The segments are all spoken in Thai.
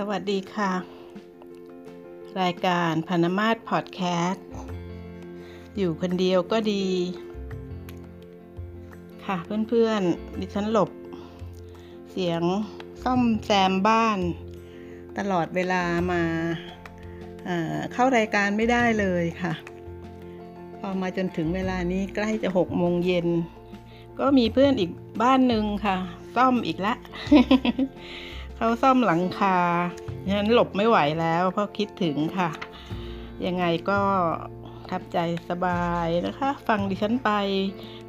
สวัสดีค่ะ รายการพนมาศพอดแคสต์อยู่คนเดียวก็ดี ค่ะเพื่อนๆ ดิฉันหลบ เสียงซ่อมแซมบ้าน ตลอดเวลามาเข้ารายการไม่ได้เลยค่ะ พอมาจนถึงเวลานี้ใกล้จะหกโมงเย็น ก็มีเพื่อนอีกบ้านหนึ่งค่ะ ซ่อมอีกละ เขาซ่อมหลังคาฉะนั้นหลบไม่ไหวแล้ว เพราะคิดถึงค่ะ ยังไงก็ทับใจสบายนะคะ ฟังดิฉันไป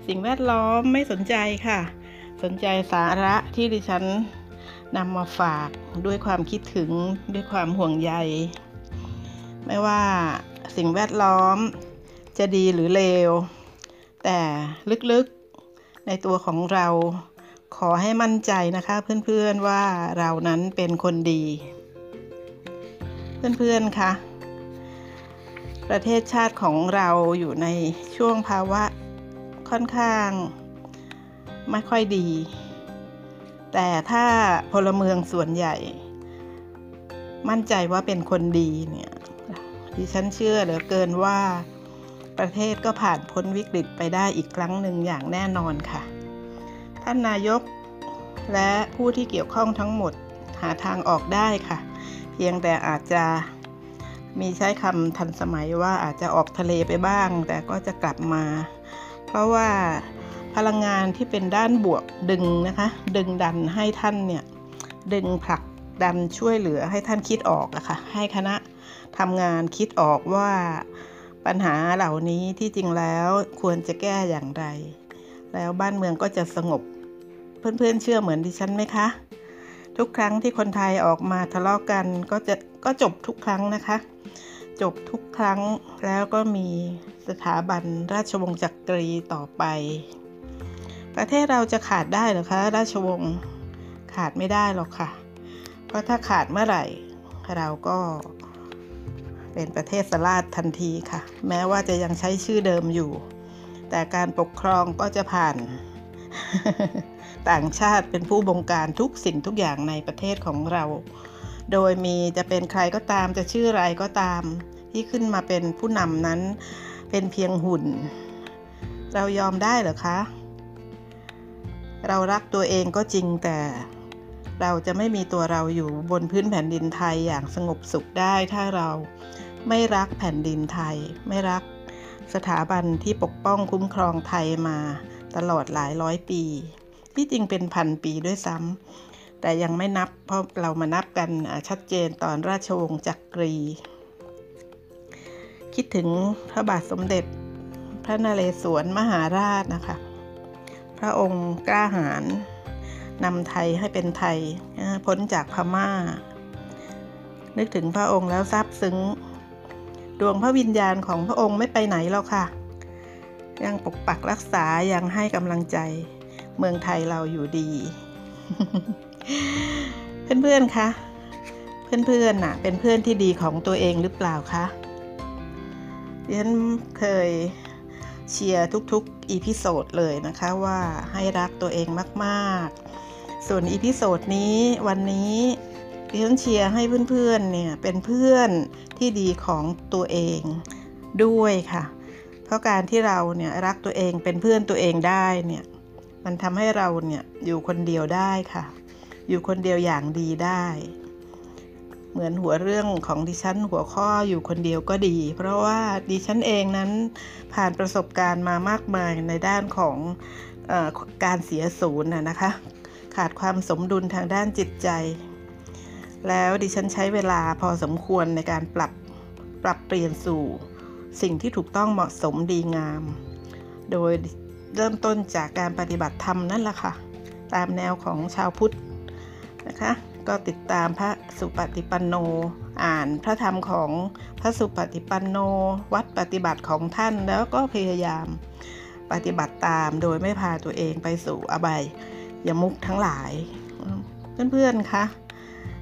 สิ่งแวดล้อมไม่สนใจค่ะ สนใจสาระที่ดิฉันนำมาฝากด้วยความคิดถึงด้วยความห่วงใย ไม่ว่าสิ่งแวดล้อมจะดีหรือเลว แต่ลึกๆในตัวของเรา ขอให้มั่นใจนะคะเพื่อนๆว่าเรานั้นเป็นคนดี เพื่อนๆคะประเทศชาติของเราอยู่ในช่วงภาวะค่อนข้างไม่ค่อยดี แต่ถ้าพลเมืองส่วนใหญ่ มั่นใจว่าเป็นคนดีเนี่ยดิฉันเชื่อเหลือเกินว่าประเทศก็ผ่านพ้นวิกฤตไปได้อีกครั้งหนึ่งอย่างแน่นอนค่ะ ท่านนายก และผู้ที่เกี่ยวข้องทั้งหมดหาทางออกได้ค่ะ เพียงแต่อาจจะมีใช้คำทันสมัยว่าอาจจะออกทะเลไปบ้าง แต่ก็จะกลับมา เพราะว่าพลังงานที่เป็นด้านบวกดึงนะคะ ดึงดันให้ท่านเนี่ย ดึงผลักดันช่วยเหลือให้ท่านคิดออกอะคะ่ะ ให้คณะทำงานคิดออกว่าปัญหาเหล่านี้ที่จริงแล้วควรจะแก้อย่างไร แล้วบ้านเมืองก็จะสงบ เพื่อนๆเชื่อเหมือนดิฉันไหมคะ ทุกครั้งที่คนไทยออกมาทะเลาะกกันก็จะก็จบทุกครั้งนะคะ จบทุกครั้งแล้วก็มีสถาบันราชวงศ์จักรีต่อไป ประเทศเราจะขาดได้หรือคะราชวงศ์ขาดไม่ได้หรอกค่ะ เพราะถ้าขาดเมื่อไหร่เราก็เป็นประเทศสลาดทันทีค่ะ แม้ว่าจะยังใช้ชื่อเดิมอยู่ แต่การปกครองก็จะผ่าน ต่างชาติเป็นผู้บงการทุกสิ่งทุกอย่างในประเทศของเรา โดยมีจะเป็นใครก็ตามจะชื่ออะไรก็ตาม ที่ขึ้นมาเป็นผู้นำนั้นเป็นเพียงหุ่น เรายอมได้หรือคะ เรารักตัวเองก็จริงแต่เราจะไม่มีตัวเราอยู่บนพื้นแผ่นดินไทยอย่างสงบสุขได้ถ้าเราไม่รักแผ่นดินไทย ไม่รักสถาบันที่ปกป้องคุ้มครองไทยมาตลอดหลายร้อยปี ที่จริงเป็นพันปีด้วยซ้ำแต่ยังไม่นับเพราะเรามานับกันชัดเจนตอนราชวงศ์จักรี คิดถึงพระบาทสมเด็จพระนเรศวรมหาราชนะคะ พระองค์กล้าหาญนำไทยให้เป็นไทยพ้นจากพมา่า นึกถึงพระองค์แล้วซาบซึ้ง ดวงพระวิญญาณของพระองค์ไม่ไปไหนแล้วค่ะ ยังปกปักรักษายังให้กำลังใจ เมืองไทยเราอยู่ดี เพื่อนๆคะเพื่อนๆน่ะ เป็นเพื่อนที่ดีของตัวเองหรือเปล่าคะดิฉันเคยเชียร์ทุกๆ episode เลยนะคะว่าให้รักตัวเองมากๆ ส่วน episode นี้วันนี้ดิฉันเชียร์ให้เพื่อนๆเนี่ยเป็นเพื่อนที่ดีของตัวเองด้วยค่ะ เพราะการที่เราเนี่ยรักตัวเองเป็นเพื่อนตัวเองได้เนี่ย มันทำให้เราเนี่ยอยู่คนเดียวได้ค่ะ อยู่คนเดียวอย่างดีได้ เหมือนหัวเรื่องของดิฉันหัวข้ออยู่คนเดียวก็ดี เพราะว่าดิฉันเองนั้นผ่านประสบการณ์มามากมายในด้านของอการเสียศูนย์นะคะ ขาดความสมดุลทางด้านจิตใจ แล้วดิฉันใช้เวลาพอสมควรในการปรับปรับเปลี่ยนสู่ สิ่งที่ถูกต้องเหมาะสมดีงาม โดย เริ่มต้นจากการปฏิบัติธรรมนั่นแหละค่ะ ตามแนวของชาวพุทธนะคะ ก็ติดตามพระสุปฏิปันโน อ่านพระธรรมของพระสุปฏิปันโน วัดปฏิบัติของท่านแล้วก็พยายามปฏิบัติตามโดยไม่พาตัวเองไปสู่อบายยมุกทั้งหลาย เพื่อนๆคะ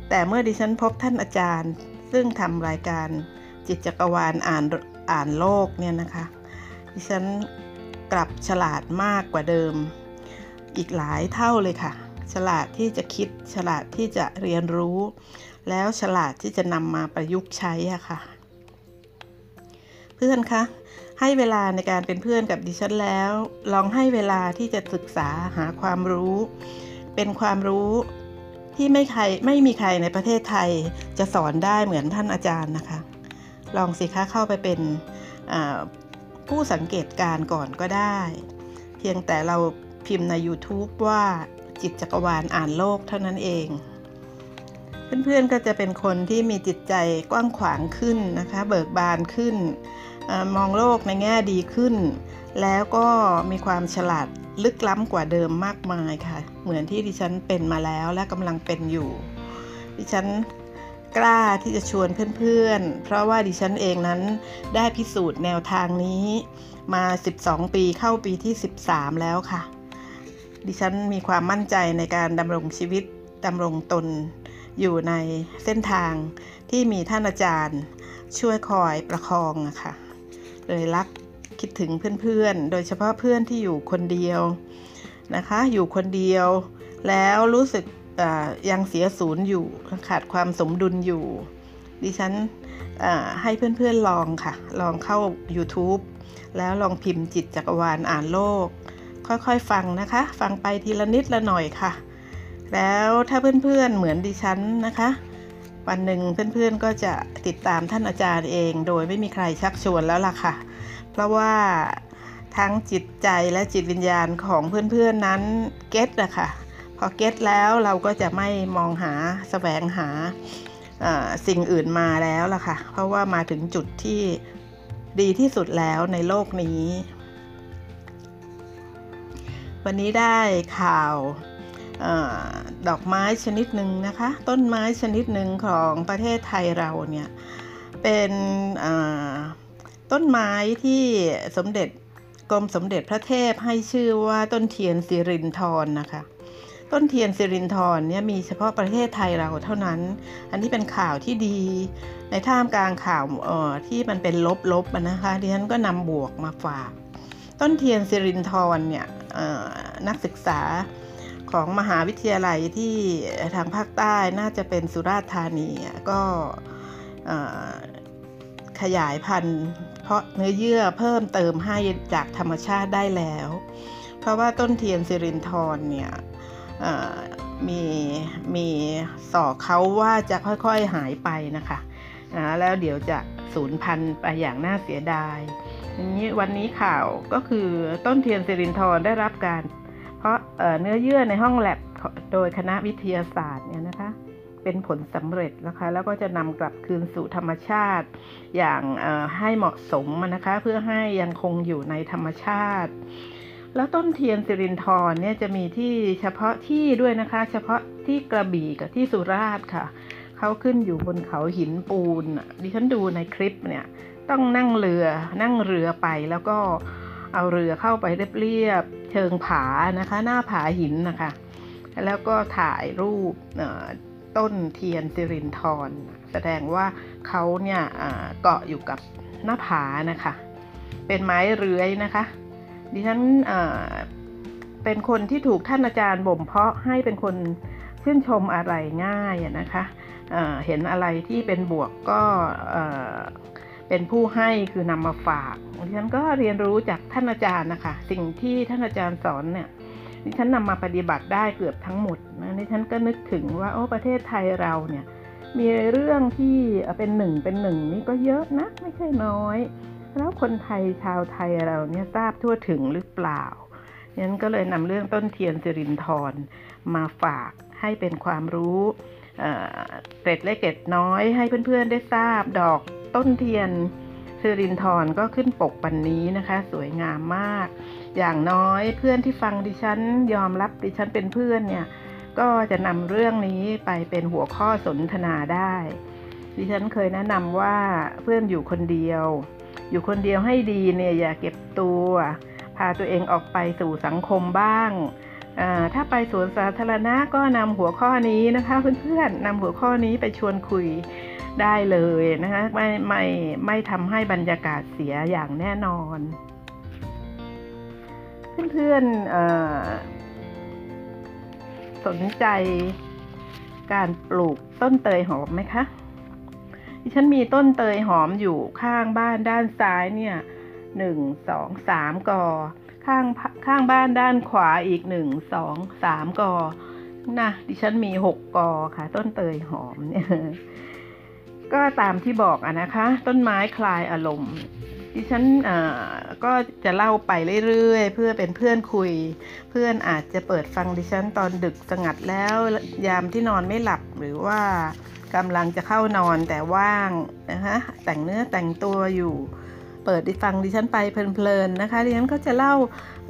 แต่เมื่อดิฉันพบท่านอาจารย์ ซึ่งทำรายการจิตจักรวาลอ่านอ่านโลกเนี่ยนะคะ ดิฉัน กลับฉลาดมากกว่าเดิม อีกหลายเท่าเลยค่ะ ฉลาดที่จะคิด ฉลาดที่จะเรียนรู้ แล้วฉลาดที่จะนำมาประยุกต์ใช้อะค่ะ เพื่อนคะให้เวลาในการเป็นเพื่อนกับดิฉันแล้ว ลองให้เวลาที่จะศึกษาหาความรู้ เป็นความรู้ที่ไม่ใครไม่มีใครในประเทศไทยจะสอนได้เหมือนท่านอาจารย์นะคะ ลองสิคะเข้าไปเป็น ผู้สังเกตการก่อนก็ได้ เพียงแต่เราพิมพ์ใน YouTube ว่าจิตจักรวาลอ่านโลกเท่านั้นเอง เพื่อนๆก็จะเป็นคนที่มีจิตใจกว้างขวางขึ้นนะคะ เบิกบานขึ้นอมองโลกในแง่ดีขึ้น แล้วก็มีความฉลาดลึกล้ำกว่าเดิมมากมายค่ะ เหมือนที่ดิฉันเป็นมาแล้วและกำลังเป็นอยู่ ดิฉัน กล้าที่จะชวนเพื่อนๆเพราะว่าดิฉันเองนั้นได้พิสูจน์แนวทางนี้มา 12 ปีเข้าปีที่ 13 แล้วค่ะ ดิฉันมีความมั่นใจในการดำรงชีวิตดำรงตนอยู่ในเส้นทางที่มีท่านอาจารย์ช่วยคอยประคองอะค่ะ เลยรักคิดถึงเพื่อนๆ โดยเฉพาะเพื่อนที่อยู่คนเดียวนะคะ อยู่คนเดียวแล้วรู้สึก ยังเสียศูนย์อยู่ขาดความสมดุลอยู่ ดิฉันให้เพื่อนๆลองค่ะ ลองเข้า YouTube แล้วลองพิมพ์จิตจักรวาลอ่านโลก ค่อยๆฟังนะคะ ฟังไปทีละนิดละหน่อยค่ะ แล้วถ้าเพื่อนๆเหมือนดิฉันนะคะ วันหนึ่งเพื่อนๆก็จะติดตามท่านอาจารย์เอง โดยไม่มีใครชักชวนแล้วล่ะค่ะ เพราะว่าทั้งจิตใจและจิตวิญญาณของเพื่อนๆนั้นเก็ตอะค่ะ พอเก็ตแล้วเราก็จะไม่มองหาสแสวงหาสิ่งอื่นมาแล้วล่ะค่ะ เพราะว่ามาถึงจุดที่ดีที่สุดแล้วในโลกนี้ วันนี้ได้ข่าวอดอกไม้ชนิดหนึ่งนะคะ ต้นไม้ชนิดหนึ่งของประเทศไทยเราเนี่ยเป็นต้นไม้ที่สมเด็จกรมสมเด็จพระเทพให้ชื่อว่าต้นเทียนสิรินทรนะคะ ต้นเทียนสิรินทรเนี่ยมีเฉพาะประเทศไทยเราเท่านั้น อันนี้เป็นข่าวที่ดี ในท่ามกลางข่าวเอ่อที่มันเป็นลบๆนะคะดิฉันก็นำบวกมาฝาก ต้นเทียนสิรินทรเนี่ยนักศึกษาของมหาวิทยาลัยที่ทางภาคใต้น่าจะเป็นสุราษฎร์ธานีก็ขยายพันธุ์ เพราะเนื้อเยื่อเพิ่มเติมให้จากธรรมชาติได้แล้ว เพราะว่าต้นเทียนสิรินทรเนี่ย มีมีสอกเขาว่าจะค่อยๆหายไปนะคะนะแล้วเดี๋ยวจะสูญพันธุ์ไปอย่างน่าเสียดายนี้วันนี้ข่าวก็คือต้นเทียนสิรินทรได้รับการ เพราะเนื้อเยื่อในห้องแลบโดยคณะวิทยาศาสตร์เนี่ยนะคะเป็นผลสำเร็จนะคะแล้วก็จะนำกลับคืนสู่ธรรมชาติ อย่างให้เหมาะสมนะคะ เพื่อให้ยังคงอยู่ในธรรมชาติ แล้วต้นเทียนสิรินทรเนี่ยจะมีที่เฉพาะที่ด้วยนะคะ เฉพาะที่กระบี่กับที่สุราษฎร์ค่ะ เขาขึ้นอยู่บนเขาหินปูน ดิฉันดูในคลิปเนี่ย ต้องนั่งเรือ นั่งเรือไปแล้วก็เอาเรือเข้าไปเรียบเชิงผานะคะ หน้าผาหินนะคะ แล้วก็ถ่ายรูปต้นเทียนสิรินทรแสดงว่าเขาเนี่ยเกาะอยู่กับหน้าผานะคะ เป็นไม้เรื้อยนะคะ ดิฉันเป็นคนที่ถูกท่านอาจารย์บ่มเพาะให้เป็นคนชื่นชมอะไรง่ายนะคะเเห็นอะไรที่เป็นบวกก็เป็นผู้ให้คือนำมาฝากดิฉันก็เรียนรู้จากท่านอาจารย์นะคะ สิ่งที่ท่านอาจารย์สอนเนี่ยดิฉันนำมาปฏิบัติได้เกือบทั้งหมดนะดิฉันก็นึกถึงว่าโอ้ประเทศไทยเราเนี่ยมีเรื่องที่เป็นหนึ่งเป็นหนึ่งนี่ก็เยอะนะไม่ใช่น้อย แล้วคนไทยชาวไทยเราเนี่ยทราบทั่วถึงหรือเปล่านั้นก็เลยนำเรื่องต้นเทียนสิรินทรมาฝากให้เป็นความรู้เกร็ดเล็กเกร็ดน้อยให้เพื่อนๆได้ทราบดอกต้นเทียนสิรินทรก็ขึ้นปกปันนี้นะคะ สวยงามมาก อย่างน้อยเพื่อนที่ฟังดิฉันยอมรับดิฉันเป็นเพื่อนเนี่ยก็จะนำเรื่องนี้ไปเป็นหัวข้อสนทนาได้ ดิฉันเคยแนะนำว่าเพื่อนอยู่คนเดียว อยู่คนเดียวให้ดีเนี่ยอย่าเก็บตัว พาตัวเองออกไปสู่สังคมบ้างถ้าไปสวนสาธารณะก็นำหัวข้อนี้นะคะเพื่อนๆนำหัวข้อนี้ไปชวนคุยได้เลยนะคะไม่ไม่ไม่ทำให้บรรยากาศเสียอย่างแน่นอน เพื่อนๆสนใจการปลูกต้นเตยหอมไหมคะ ดิฉันมีต้นเตยหอมอยู่ข้างบ้านด้านซ้ายเนี่ยหนึ่งสองสามกอ ข้างข้างบ้านด้านขวาอีกหนึ่งสองสามกอนะดิฉันมีหกกอค่ะ ต้นเตยหอมเนี่ยก็ตามที่บอกอะนะคะ ต้นไม้คลายอารมณ์ดิฉันก็จะเล่าไปเรื่อยๆ เพื่อเป็นเพื่อนคุย เพื่อนอาจจะเปิดฟังดิฉันตอนดึกสงัดแล้วยามที่นอนไม่หลับหรือว่า กำลังจะเข้านอนแต่ว่างนะคะแต่งเนื้อแต่งตัวอยู่ เปิดดิฟังดิฉันไปเพลินๆนะคะดิฉันก็จะเล่า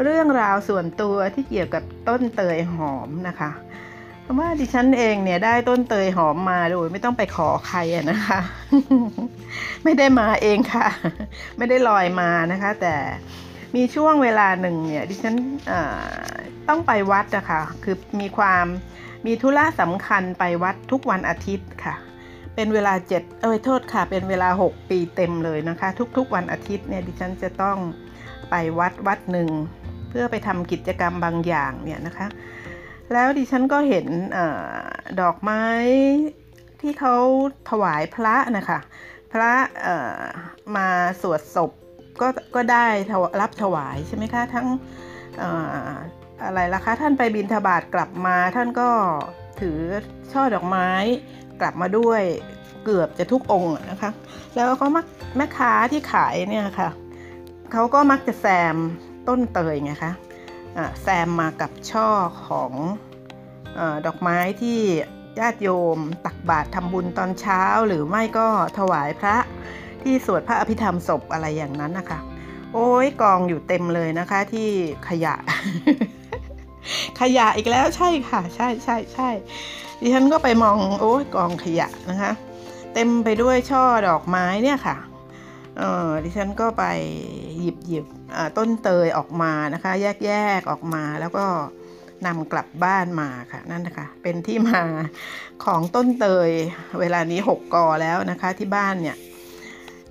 เรื่องราวส่วนตัวที่เกี่ยวกับต้นเตยหอมนะคะเพราะว่าดิฉันเองเนี่ยได้ต้นเตยหอมมาโดยไม่ต้องไปขอใครนะคะ ไม่ได้มาเองค่ะ ไม่ได้ลอยมานะคะ แต่มีช่วงเวลาหนึ่งเนี่ยดิฉันต้องไปวัดนะคะคือมีความ มีธุระสำคัญไปวัดทุกวันอาทิตย์ค่ะ เป็นเวลาเจ็ดเอ้ยโทษค่ะ เป็นเวลา 6 ปีเต็มเลยนะคะ ทุกๆวันอาทิตย์เนี่ยดิฉันจะต้องไปวัดวัดหนึ่ง เพื่อไปทำกิจกรรมบางอย่างเนี่ยนะคะ แล้วดิฉันก็เห็นอดอกไม้ที่เขาถวายพระนะคะ พระมาสวดศพก็ก็ได้รับถวายใช่ไหมคะ ทั้ง อะไรล่ะคะ ท่านไปบินทบาทกลับมา ท่านก็ถือช่อดอกไม้กลับมาด้วยเกือบจะทุกองค์นะคะ แล้วก็มักแม่ค้าที่ขายเนี่ยค่ะเขาก็มักจะแซมต้นเตยไงคะแซมมากับช่อของอดอกไม้ที่ญาติโยม ตักบาตรทำบุญตอนเช้าหรือไม่ก็ถวายพระที่สวดพระอภิธรรมศพอะไรอย่างนั้นนะคะ โอ้ยกองอยู่เต็มเลยนะคะที่ขยะ ขยะอีกแล้วใช่ค่ะ ใช่ใช่ใช่ดิฉันก็ไปมองโอ้ยกองขยะนะคะ เต็มไปด้วยช่อดอกไม้เนี่ยค่ะเออดิฉันก็ไปหยิบหยิบต้นเตยออกมานะคะ แยกแยกออกมาแล้วก็นำกลับบ้านมาค่ะนั่นนะคะเป็นที่มาของต้นเตยเวลานี้ 6 กอแล้วนะคะที่บ้านเนี่ย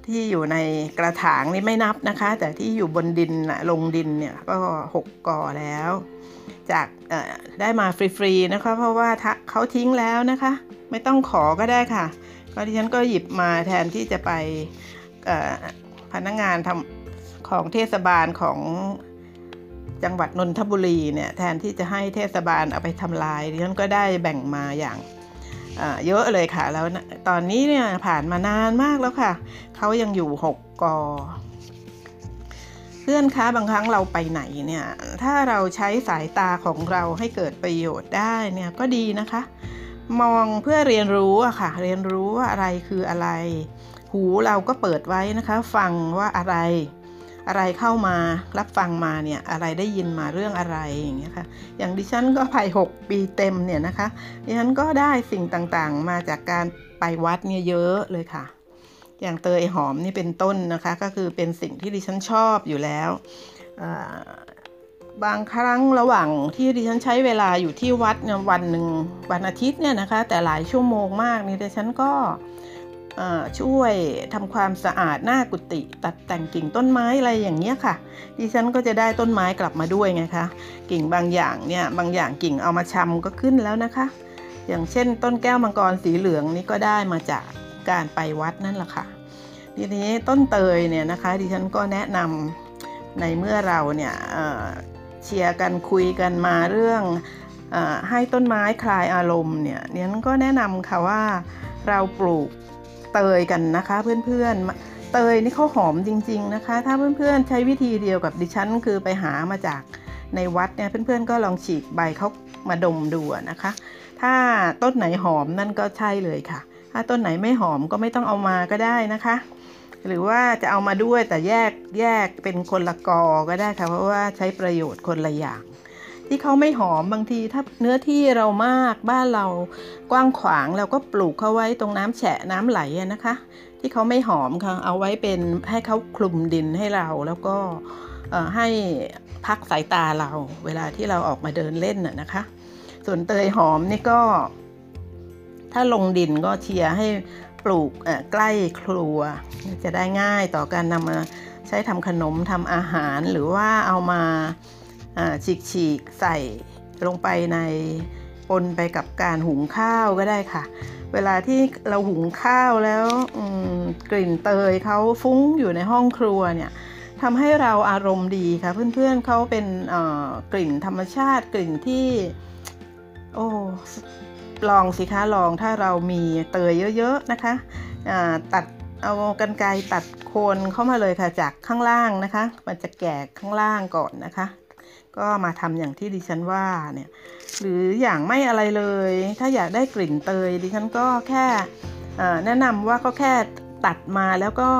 ที่อยู่ในกระถางนี่ไม่นับนะคะ แต่ที่อยู่บนดินลงดินเนี่ยก็หกกอแล้ว จากได้มาฟรีๆนะคะ เพราะว่าเขาทิ้งแล้วนะคะ ไม่ต้องขอก็ได้ค่ะก็ที่ฉันก็หยิบมาแทนที่จะไปพนักงงานทำของเทศบาลของจังหวัดนนทบุรีเนี่ยแทนที่จะให้เทศบาลเอาไปทำลายดิฉันก็ได้แบ่งมาอย่างเยอะเลยค่ะ แล้วตอนนี้เนี่ยผ่านมานานมากแล้วค่ะ เขายังอยู่หกกอ เพื่อนคะบางครั้งเราไปไหนเนี่ยถ้าเราใช้สายตาของเราให้เกิดประโยชน์ได้เนี่ยก็ดีนะคะ มองเพื่อเรียนรู้อะค่ะ เรียนรู้ว่าอะไรคืออะไร หูเราก็เปิดไว้นะคะ ฟังว่าอะไรอะไรเข้ามารับฟังมาเนี่ยอะไรได้ยินมาเรื่องอะไรอย่างเงี้ยค่ะอย่างดิฉันก็ไปหกปีเต็มเนี่ยนะคะดิฉันก็ได้สิ่งต่างๆ มาจากการไปวัดเนี่ยเยอะเลยค่ะ อย่างเตยหอมนี่เป็นต้นนะคะ ก็คือเป็นสิ่งที่ดิฉันชอบอยู่แล้วบางครั้งระหว่างที่ดิฉันใช้เวลาอยู่ที่วัดวันหนึ่งวันอาทิตย์เนี่ยนะคะ แต่หลายชั่วโมงมากนี่ดิฉันก็ช่วยทำความสะอาดหน้ากุฏิตัดแต่งกิ่งต้นไม้อะไรอย่างเงี้ยค่ะ ดิฉันก็จะได้ต้นไม้กลับมาด้วยไงคะกิ่งบางอย่างเนี่ยบางอย่างกิ่งเอามาชำก็ขึ้นแล้วนะคะ อย่างเช่น ต้นแก้วมังกรสีเหลืองนี่ก็ได้มาจาก การไปวัดนั่นแหละค่ะทีนี้ต้นเตยเนี่ยนะคะดิฉันก็แนะนำในเมื่อเราเนี่ยเชียร์กันคุยกันมาเรื่องอให้ต้นไม้คลายอารมณ์เนี่ยดิฉันก็แนะนำค่ะว่าเราปลูกเตยกันนะคะเพื่อนๆเตยนี่เขาหอมจริง ๆนะคะ ถ้าเพื่อนๆใช้วิธีเดียวกับดิฉันคือไปหามาจากในวัดเนี่ยเพื่อนๆก็ลองฉีกใบเขามาดมดูนะคะ ถ้าต้นไหนหอมนั่นก็ใช่เลยค่ะ ถ้าต้นไหนไม่หอมก็ไม่ต้องเอามาก็ได้นะคะ หรือว่าจะเอามาด้วยแต่แยกแยกเป็นคนละกอก็ได้ค่ะเพราะว่าใช้ประโยชน์คนละอย่าง ที่เขาไม่หอมบางทีถ้าเนื้อที่เรามากบ้านเรากว้างขวางเราก็ปลูกเขาไว้ตรงน้ำแฉะน้ำไหลนะคะ ที่เขาไม่หอมค่ะเอาไว้เป็นให้เขาคลุมดินให้เราแล้วก็ให้พักสายตาเราเวลาที่เราออกมาเดินเล่นน่ะนะคะ ส่วนเตยหอมนี่ก็ ถ้าลงดินก็เชียร์ให้ปลูกใกล้ครัว จะได้ง่ายต่อการนำมาใช้ทำขนมทำอาหารหรือว่าเอามาฉีกฉีกใส่ลงไปในปนไปกับการหุงข้าวก็ได้ค่ะ เวลาที่เราหุงข้าวแล้วกลิ่นเตยเขาฟุ้งอยู่ในห้องครัวเนี่ยทำให้เราอารมณ์ดีค่ะ เพื่อนๆเขาเป็นกลิ่นธรรมชาติกลิ่นที่ โอ้ ลองสิคะลองถ้าเรามีเตยเยอะๆนะคะตัดเอากันไกรตัดโคนเข้ามาเลยค่ะจากข้างล่างนะคะ มันจะแก่ข้างล่างก่อนนะคะ ก็มาทำอย่างที่ดิฉันว่าเนี่ยหรืออย่างไม่อะไรเลย ถ้าอยากได้กลิ่นเตยดิฉันก็แค่แนะนำว่าก็แค่ตัดมาแล้วก็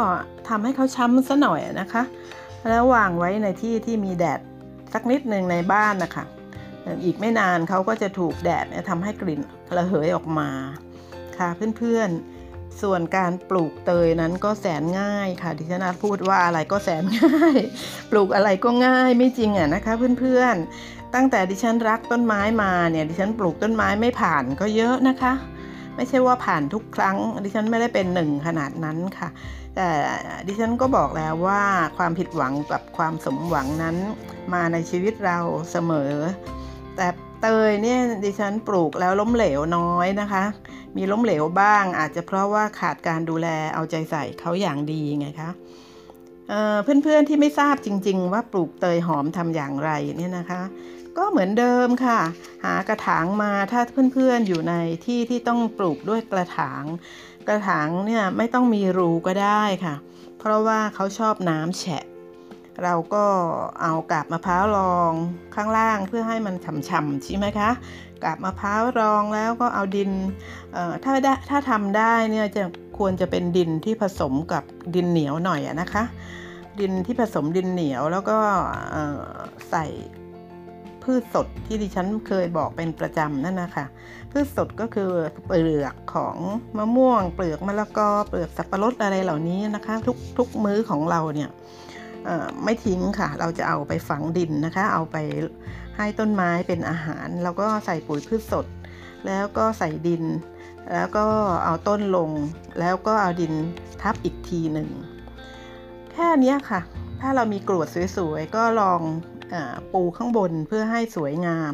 ทำให้เขาช้ำซะหน่อยนะคะ แล้ววางไว้ในที่ที่มีแดดสักนิดหนึ่งในบ้านนะคะ อีกไม่นานเขาก็จะถูกแดดทำให้กลิ่นระเหยออกมาค่ะเพื่อนๆ ส่วนการปลูกเตยนั้นก็แสนง่ายค่ะดิฉันพูดว่าอะไรก็แสนง่าย ปลูกอะไรก็ง่ายไม่จริงอะนะคะเพื่อนๆ ตั้งแต่ดิฉันรักต้นไม้มาเนี่ยดิฉันปลูกต้นไม้ไม่ผ่านก็เยอะนะคะ ไม่ใช่ว่าผ่านทุกครั้ง ดิฉันไม่ได้เป็นหนึ่งขนาดนั้นค่ะ แต่ดิฉันก็บอกแล้วว่าความผิดหวังกับความสมหวังนั้น มาในชีวิตเราเสมอ แต่เตยเนี่ยดิฉันปลูกแล้วล้มเหลวน้อยนะคะ มีล้มเหลวบ้าง อาจจะเพราะว่าขาดการดูแลเอาใจใส่เขาอย่างดีไงคะเเพื่อนๆที่ไม่ทราบจริง ๆ ว่าปลูกเตยหอมทำอย่างไรเนี่ยนะคะ ก็เหมือนเดิมค่ะ หากระถางมาถ้าเพื่อนๆอยู่ในที่ที่ต้องปลูกด้วยกระถาง กระถางเนี่ยไม่ต้องมีรูก็ได้ค่ะ เพราะว่าเขาชอบน้ำแฉะ เราก็เอากาบมะพร้าวรองข้างล่างเพื่อให้มันฉ่ำๆใช่ไหมคะกาบมะพร้าวรองแล้วก็เอาดินถ้าได้ถ้าทำได้เนี่ยจะควรจะเป็นดินที่ผสมกับดินเหนียวหน่อยนะคะ ดินที่ผสมดินเหนียวแล้วก็ใส่พืชสดที่ดิฉันเคยบอกเป็นประจำนั่นนะคะพืชสดก็คือเปลือกของมะม่วง เปลือกมะละกอเปลือกสับปะรดอะไรเหล่านี้นะคะ ทุกทุกมื้อของเราเนี่ย ไม่ทิ้งค่ะ เราจะเอาไปฝังดินนะคะ เอาไปให้ต้นไม้เป็นอาหาร แล้วก็ใส่ปุ๋ยพืชสด แล้วก็ใส่ดิน แล้วก็เอาต้นลง แล้วก็เอาดินทับอีกทีหนึ่ง แค่นี้ค่ะ ถ้าเรามีกรวดสวยๆ ก็ลองปูข้างบนเพื่อให้สวยงาม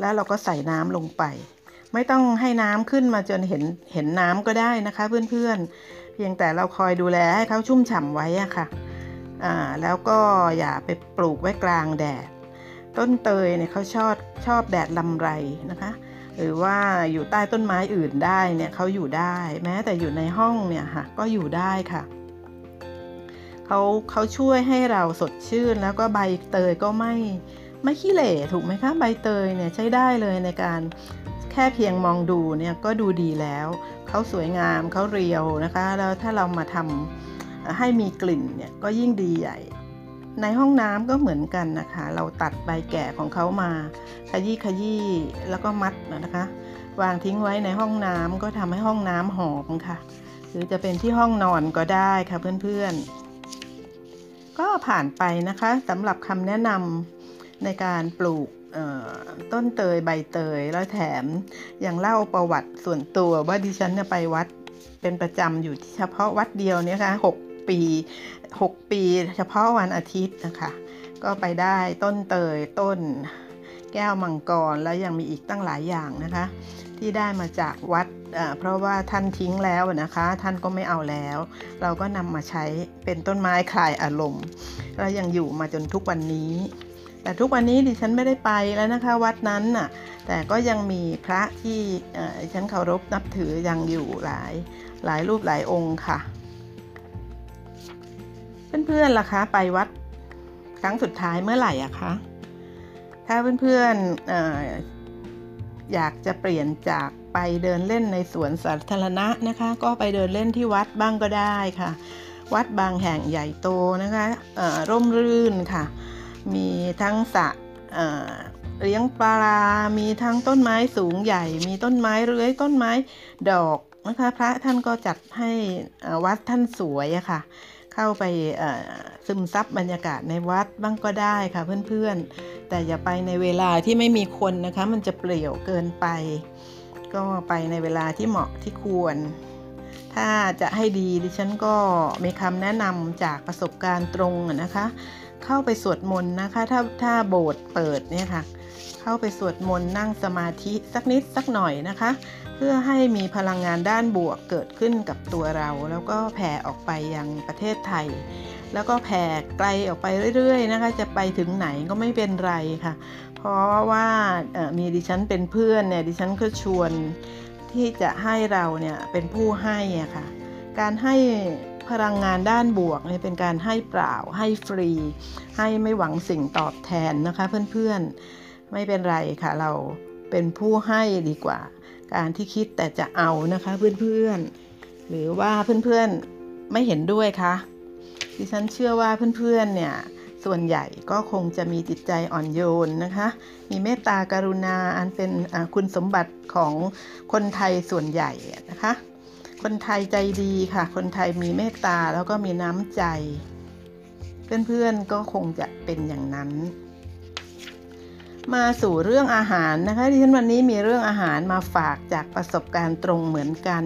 แล้วเราก็ใส่น้ำลงไป ไม่ต้องให้น้ำขึ้นมาจนเห็นเห็นน้ำก็ได้นะคะเพื่อนๆเพียงแต่เราคอยดูแลให้เขาชุ่มฉ่ำไว้อะค่ะ แล้วก็อย่าไปปลูกไว้กลางแดด ต้นเตยเนี่ยเขาชอบชอบแดดลำไรนะคะ หรือว่าอยู่ใต้ต้นไม้อื่นได้เนี่ยเขาอยู่ได้ แม้แต่อยู่ในห้องเนี่ยค่ะก็อยู่ได้ค่ะเขาเขาช่วยให้เราสดชื่นแล้วก็ใบเตยก็ไม่ไม่ขี้เหร่ถูกไหมคะใบเตยเนี่ยใช้ได้เลยในการแค่เพียงมองดูเนี่ยก็ดูดีแล้ว เขาสวยงามเขาเรียวนะคะ แล้วถ้าเรามาทำ ให้มีกลิ่นเนี่ยก็ยิ่งดีใหญ่ ในห้องน้ำก็เหมือนกันนะคะ เราตัดใบแก่ของเขามา ขยี้ขยี้แล้วก็มัดนะคะ วางทิ้งไว้ในห้องน้ำก็ทำให้ห้องน้ำหอมค่ะ หรือจะเป็นที่ห้องนอนก็ได้ค่ะเพื่อนๆ ก็ผ่านไปนะคะสำหรับคำแนะนำในการปลูกต้นเตยใบเตยแล้วแถมยังเล่าประวัติส่วนตัวว่าดิฉันไปวัดเป็นประจำอยู่เฉพาะวัดเดียวเนี่ยค่ะหก ปีหกปี เฉพาะวันอาทิตย์นะคะ ก็ไปได้ต้นเตยต้นแก้วมังกรแล้วยังมีอีกตั้งหลายอย่างนะคะ ที่ได้มาจากวัดเพราะว่าท่านทิ้งแล้วนะคะ ท่านก็ไม่เอาแล้ว เราก็นำมาใช้เป็นต้นไม้คลายอารมณ์แล้วยังอยู่มาจนทุกวันนี้ แต่ทุกวันนี้ดิฉันไม่ได้ไปแล้วนะคะ วัดนั้นน่ะแต่ก็ยังมีพระที่ฉันเคารพนับถือยังอยู่หลายหลายรูปหลายองค์ค่ะ เพื่อนๆล่ะคะ ไปวัดครั้งสุดท้ายเมื่อไหร่อะคะ ถ้าเพื่อนๆอยากจะเปลี่ยนจากไปเดินเล่นในสวนสาธารณะนะคะ ก็ไปเดินเล่นที่วัดบ้างก็ได้ค่ะ วัดบางแห่งใหญ่โตนะคะร่มรื่นค่ะ มีทั้งสระเลี้ยงปลา มีทั้งต้นไม้สูงใหญ่ มีต้นไม้เรื้อย ต้นไม้ดอกนะคะ พระท่านก็จัดให้วัดท่านสวยอะค่ะ เข้าไปซึมซับบรรยากาศในวัดบ้างก็ได้ค่ะเพื่อนๆ แต่อย่าไปในเวลาที่ไม่มีคนนะคะ มันจะเปลี่ยวเกินไป ก็ไปในเวลาที่เหมาะที่ควร ถ้าจะให้ดีดิฉันก็มีคำแนะนำจากประสบการณ์ตรงนะคะ เข้าไปสวดมนต์นะคะ ถ้าถ้าโบสถ์เปิดเนี่ยค่ะ เข้าไปสวดมนต์นั่งสมาธิสักนิดสักหน่อยนะคะ พื่อให้มีพลังงานด้านบวกเกิดขึ้นกับตัวเรา แล้วก็แผ่ออกไปยังประเทศไทย แล้วก็แผ่ไกลออกไปเรื่อยๆนะคะจะไปถึงไหนก็ไม่เป็นไรค่ะ เพราะว่ามีดิฉันเป็นเพื่อนเนี่ยดิฉันก็ชวนที่จะให้เราเนี่ยเป็นผู้ให้อะค่ะการให้พลังงานด้านบวกเนี่ยเป็นการให้เปล่าให้ฟรี ให้ไม่หวังสิ่งตอบแทนนะคะเพื่อนๆไม่เป็นไรค่ะเราเป็นผู้ให้ดีกว่า การที่คิดแต่จะเอานะคะเพื่อนๆ หรือว่าเพื่อนๆไม่เห็นด้วยคะดิฉันเชื่อว่าเพื่อนๆเนี่ยส่วนใหญ่ก็คงจะมีจิตใจอ่อนโยนนะคะ มีเมตตากรุณาอันเป็นคุณสมบัติของคนไทยส่วนใหญ่นะคะ คนไทยใจดีค่ะ คนไทยมีเมตตาแล้วก็มีน้ำใจ เพื่อนๆก็คงจะเป็นอย่างนั้น มาสู่เรื่องอาหารนะคะดิฉันวันนี้มีเรื่องอาหารมาฝากจากประสบการณ์ตรงเหมือนกัน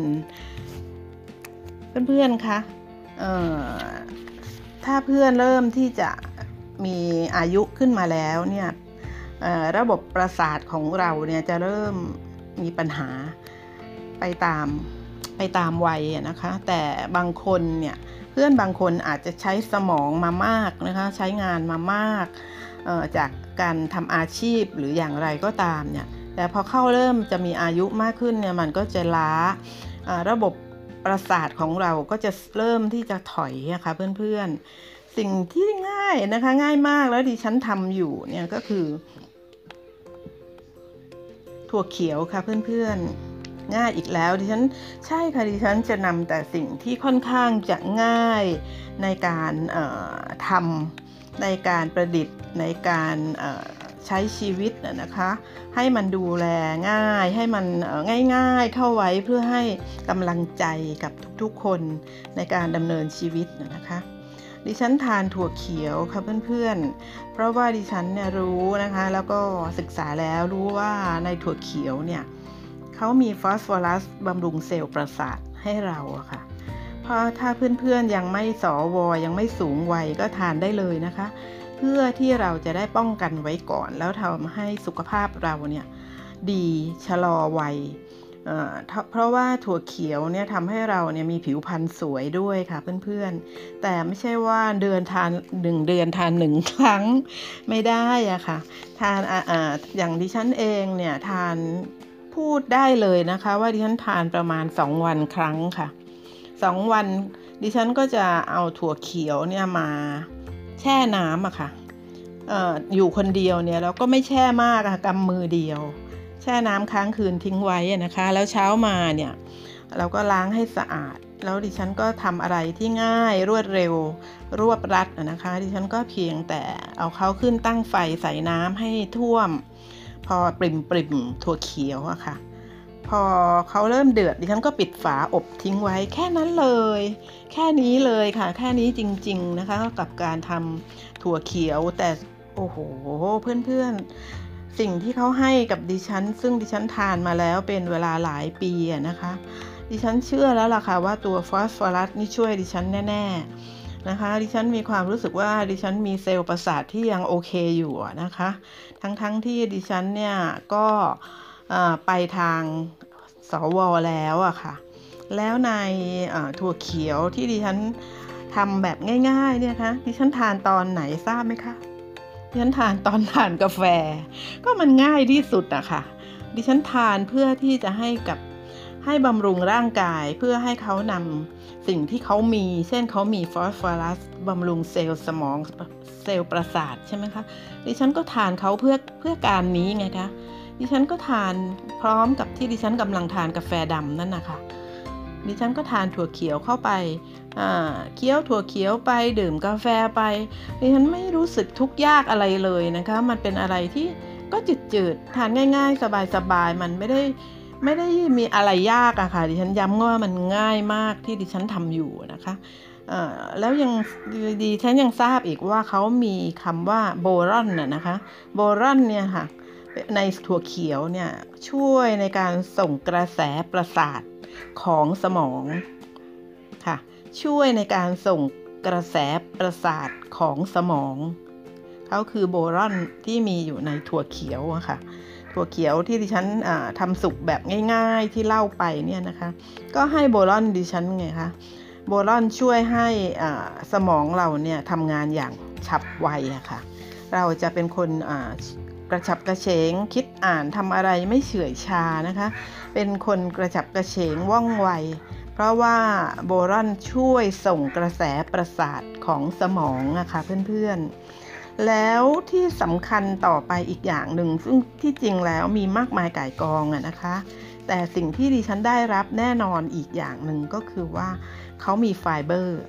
เพื่อนๆคะถ้าเพื่อนเริ่มที่จะมีอายุขึ้นมาแล้วเนี่ยระบบประสาทของเราเนี่ยจะเริ่มมีปัญหาไปตามไปตามวัยนะคะ แต่บางคนเนี่ยเพื่อนบางคนอาจจะใช้สมองมามากนะคะ ใช้งานมามากจาก การทำอาชีพหรืออย่างไรก็ตามเนี่ยแต่พอเข้าเริ่มจะมีอายุมากขึ้นเนี่ยมันก็จะล้าระบบประสาทของเราก็จะเริ่มที่จะถอยนะคะเพื่อนๆ สิ่งที่ง่ายนะคะง่ายมากแล้วดิฉันทำอยู่เนี่ยก็คือ ถั่วเขียวค่ะเพื่อนๆ ง่ายอีกแล้วดิฉันใช่ค่ะดิฉันจะนำแต่สิ่งที่ค่อนข้างจะง่ายในการทำ ในการประดิษฐ์ในการใช้ชีวิตนะคะให้มันดูแลง่ายให้มันง่ายๆเข้าไว้เพื่อให้กำลังใจกับทุกๆคนในการดำเนินชีวิตนะคะดิฉันทานถั่วเขียวค่ะเพื่อนๆ เพราะว่าดิฉันเนี่ยรู้นะคะ แล้วก็ศึกษาแล้วรู้ว่าในถั่วเขียวเนี่ยเขามีฟอสฟอรัสบำรุงเซลล์ประสาทให้เราอะค่ะ เพราะถ้าเพื่อนๆยังไม่สอวอยังไม่สูงวัยก็ทานได้เลยนะคะ เพื่อที่เราจะได้ป้องกันไว้ก่อน แล้วทำให้สุขภาพเราเนี่ยดีชะลอวัยเพราะว่าถั่วเขียวเนี่ยทำให้เราเนี่ยมีผิวพรรณสวยด้วยค่ะเพื่อนๆ แต่ไม่ใช่ว่าเดือนทานหนึ่งเดือนทานหนึ่งครั้งไม่ได้อะค่ะ ทานอ่าอย่างดิฉันเองเนี่ยทานพูดได้เลยนะคะ ว่าดิฉันทานประมาณ 2 วันครั้งค่ะ 2วัน ดิฉันก็จะเอาถั่วเขียวเนี่ยมาแช่น้ำอะค่ะอออยู่คนเดียวเนี่ยเราก็ไม่แช่มากอะกำมือเดียว แช่น้ำค้างคืนทิ้งไว้นะคะ แล้วเช้ามาเนี่ยเราก็ล้างให้สะอาด แล้วดิฉันก็ทำอะไรที่ง่ายรวดเร็ว รวบรัดนะคะ ดิฉันก็เพียงแต่เอาเขาขึ้นตั้งไฟใส่น้ำให้ท่วม พอปริมปริมถั่วเขียวอะค่ะ พอเขาเริ่มเดือดดิฉันก็ปิดฝาอบทิ้งไว้แค่นั้นเลย แค่นี้เลยค่ะ แค่นี้จริง ๆนะคะกับการทำถั่วเขียวแต่โอ้โหเพื่อนๆ สิ่งที่เขาให้กับดิฉัน ซึ่งดิฉันทานมาแล้วเป็นเวลาหลายปีนะคะ ดิฉันเชื่อแล้วล่ะค่ะว่าตัวฟอสฟอรัสนี่ช่วยดิฉันแน่ ๆนะคะ ดิฉันมีความรู้สึกว่าดิฉันมีเซลล์ประสาทที่ยังโอเคอยู่นะคะ ทั้งๆทที่ดิฉันเนี่ยก็ ไปทางสวแล้วอะค่ะ แล้วในถั่วเขียวที่ดิฉันทำแบบง่ายๆเนี่ยคะดิฉันทานตอนไหนทราบไหมคะดิฉันทานตอนทานกาแฟ ก็มันง่ายที่สุดอะค่ะ ดิฉันทานเพื่อที่จะให้กับให้บำรุงร่างกายเพื่อให้เขานำสิ่งที่เขามี เช่นเขามีฟอสฟอรัสบำรุงเซลล์สมองเซลล์ประสาทใช่ไหมคะดิฉันก็ทานเขาเพื่อเพื่อการนี้ไงคะ ดิฉันก็ทานพร้อมกับที่ดิฉันกำลังทานกาแฟดำนั่นนะคะดิฉันก็ทานถั่วเขียวเข้าไปเคี้ยวถั่วเขียวไปดื่มกาแฟไปดิฉันไม่รู้สึกทุกข์ยากอะไรเลยนะคะ มันเป็นอะไรที่ก็จืดๆทานง่าย ๆ สบายๆมันไม่ได้ไม่ได้มีอะไรยากอะค่ะดิฉันย้ำว่ามันง่ายมากที่ดิฉันทำอยู่นะคะแล้วยังดีฉันยังทราบอีกว่าเขามีคำว่าโบรอนน่ะนะคะ โบรอนเนี่ยค่ะ ในถั่วเขียวเนี่ยช่วยในการส่งกระแสประสาทของสมองค่ะช่วยในการส่งกระแสประสาทของสมองเขาคือโบรอนที่มีอยู่ในถั่วเขียวอะค่ะถั่วเขียวที่ดิฉันทำสุกแบบง่าย ๆที่เล่าไปเนี่ยนะคะก็ให้โบรอนดิฉันไงคะโบรอนช่วยให้สมองเราเนี่ยทำงานอย่างฉับไวอะค่ะเราจะเป็นคน กระฉับกระเฉง คิดอ่านทำอะไรไม่เฉื่อยชานะคะ เป็นคนกระฉับกระเฉงว่องไว เพราะว่าโบรอนช่วยส่งกระแสประสาทของสมองนะคะเพื่อนๆ แล้วที่สำคัญต่อไปอีกอย่างหนึ่ง ซึ่งที่จริงแล้วมีมากมายก่ายกองอะนะคะ แต่สิ่งที่ดิฉันได้รับแน่นอนอีกอย่างหนึ่งก็คือว่าเขามีไฟเบอร์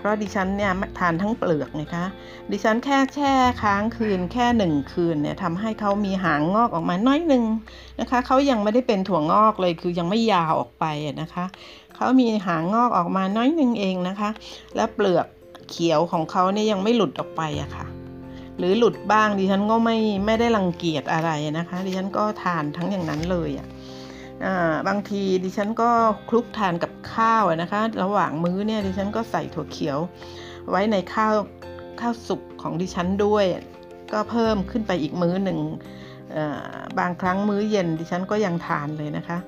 เพราะดิฉันเนี่ยทานทั้งเปลือกนะคะ ดิฉันแค่แช่ค้างคืนแค่หนึ่งคืนเนี่ยทำให้เขามีหางงอกออกมาน้อยหนึ่งนะคะเขายังไม่ได้เป็นถั่วงอกเลยคือยังไม่ยาวออกไปนะคะเขามีหางงอกออกมาน้อยหนึ่งเองนะคะ และเปลือกเขียวของเขาเนี่ยยังไม่หลุดออกไปอะคะ่ะ หรือหลุดบ้างดิฉันก็ไม่ไม่ได้รังเกียจอะไรนะคะ ดิฉันก็ทานทั้งอย่างนั้นเลยอะ บางทีดิฉันก็คลุกทานกับข้าวนะคะ ระหว่างมื้อเนี่ยดิฉันก็ใส่ถั่วเขียว ไว้ในข้าวข้าวสุกของดิฉันด้วย ก็เพิ่มขึ้นไปอีกมื้อหนึ่งบางครั้งมื้อเย็นดิฉันก็ยังทานเลยนะคะ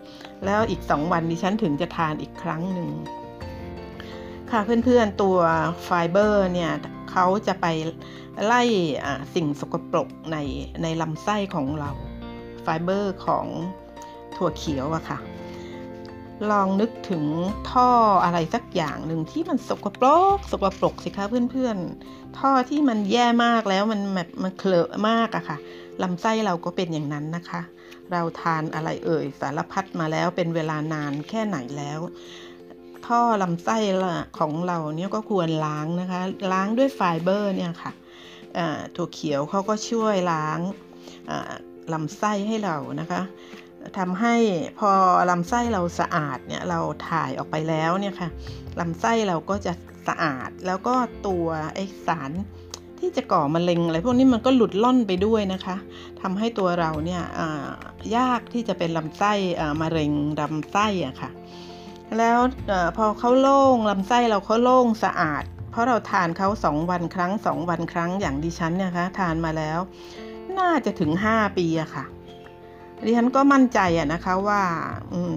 แล้วอีกสองวันดิฉันถึงจะทานอีกครั้งหนึ่งค่ะเพื่อนๆตัวไฟเบอร์เนี่ยเขาจะไปไล่สิ่งสกปรกในในลำไส้ของเราไฟเบอร์ของ ถั่วเขียวอะค่ะ ลองนึกถึงท่ออะไรสักอย่างหนึ่งที่มันสกปรกสกปรกสิคะเพื่อนๆ ท่อที่มันแย่มากแล้วมันแบบมันเคลอะมากอะค่ะลำไส้เราก็เป็นอย่างนั้นนะคะ เราทานอะไรเอ่ยสารพัดมาแล้วเป็นเวลานานแค่ไหนแล้ว ท่อลำไส้ของเราเนี่ยก็ควรล้างนะคะ ล้างด้วยไฟเบอร์เนี่ยค่ะถั่วเขียวเขาก็ช่วยล้างลำไส้ให้เรานะคะ ทำให้พอลำไส้เราสะอาดเนี่ยเราถ่ายออกไปแล้วเนี่ยค่ะลำไส้เราก็จะสะอาดแล้วก็ตัวไอสารที่จะก่อมะเร็งอะไรพวกนี้มันก็หลุดล่อนไปด้วยนะคะทำให้ตัวเราเนี่ยยากที่จะเป็นลำไส้มะเร็งลำไส้อะค่ะแล้วอพอเขาโล่งลำไส้เราเขาโล่งสะอาด เพราะเราทานเขาสองวันครั้งสองวันครั้งอย่างดิฉันเนี่ยคะทานมาแล้ว น่าจะถึง 5 ปีอะค่ะ ดิฉันก็มั่นใจอะนะคะว่า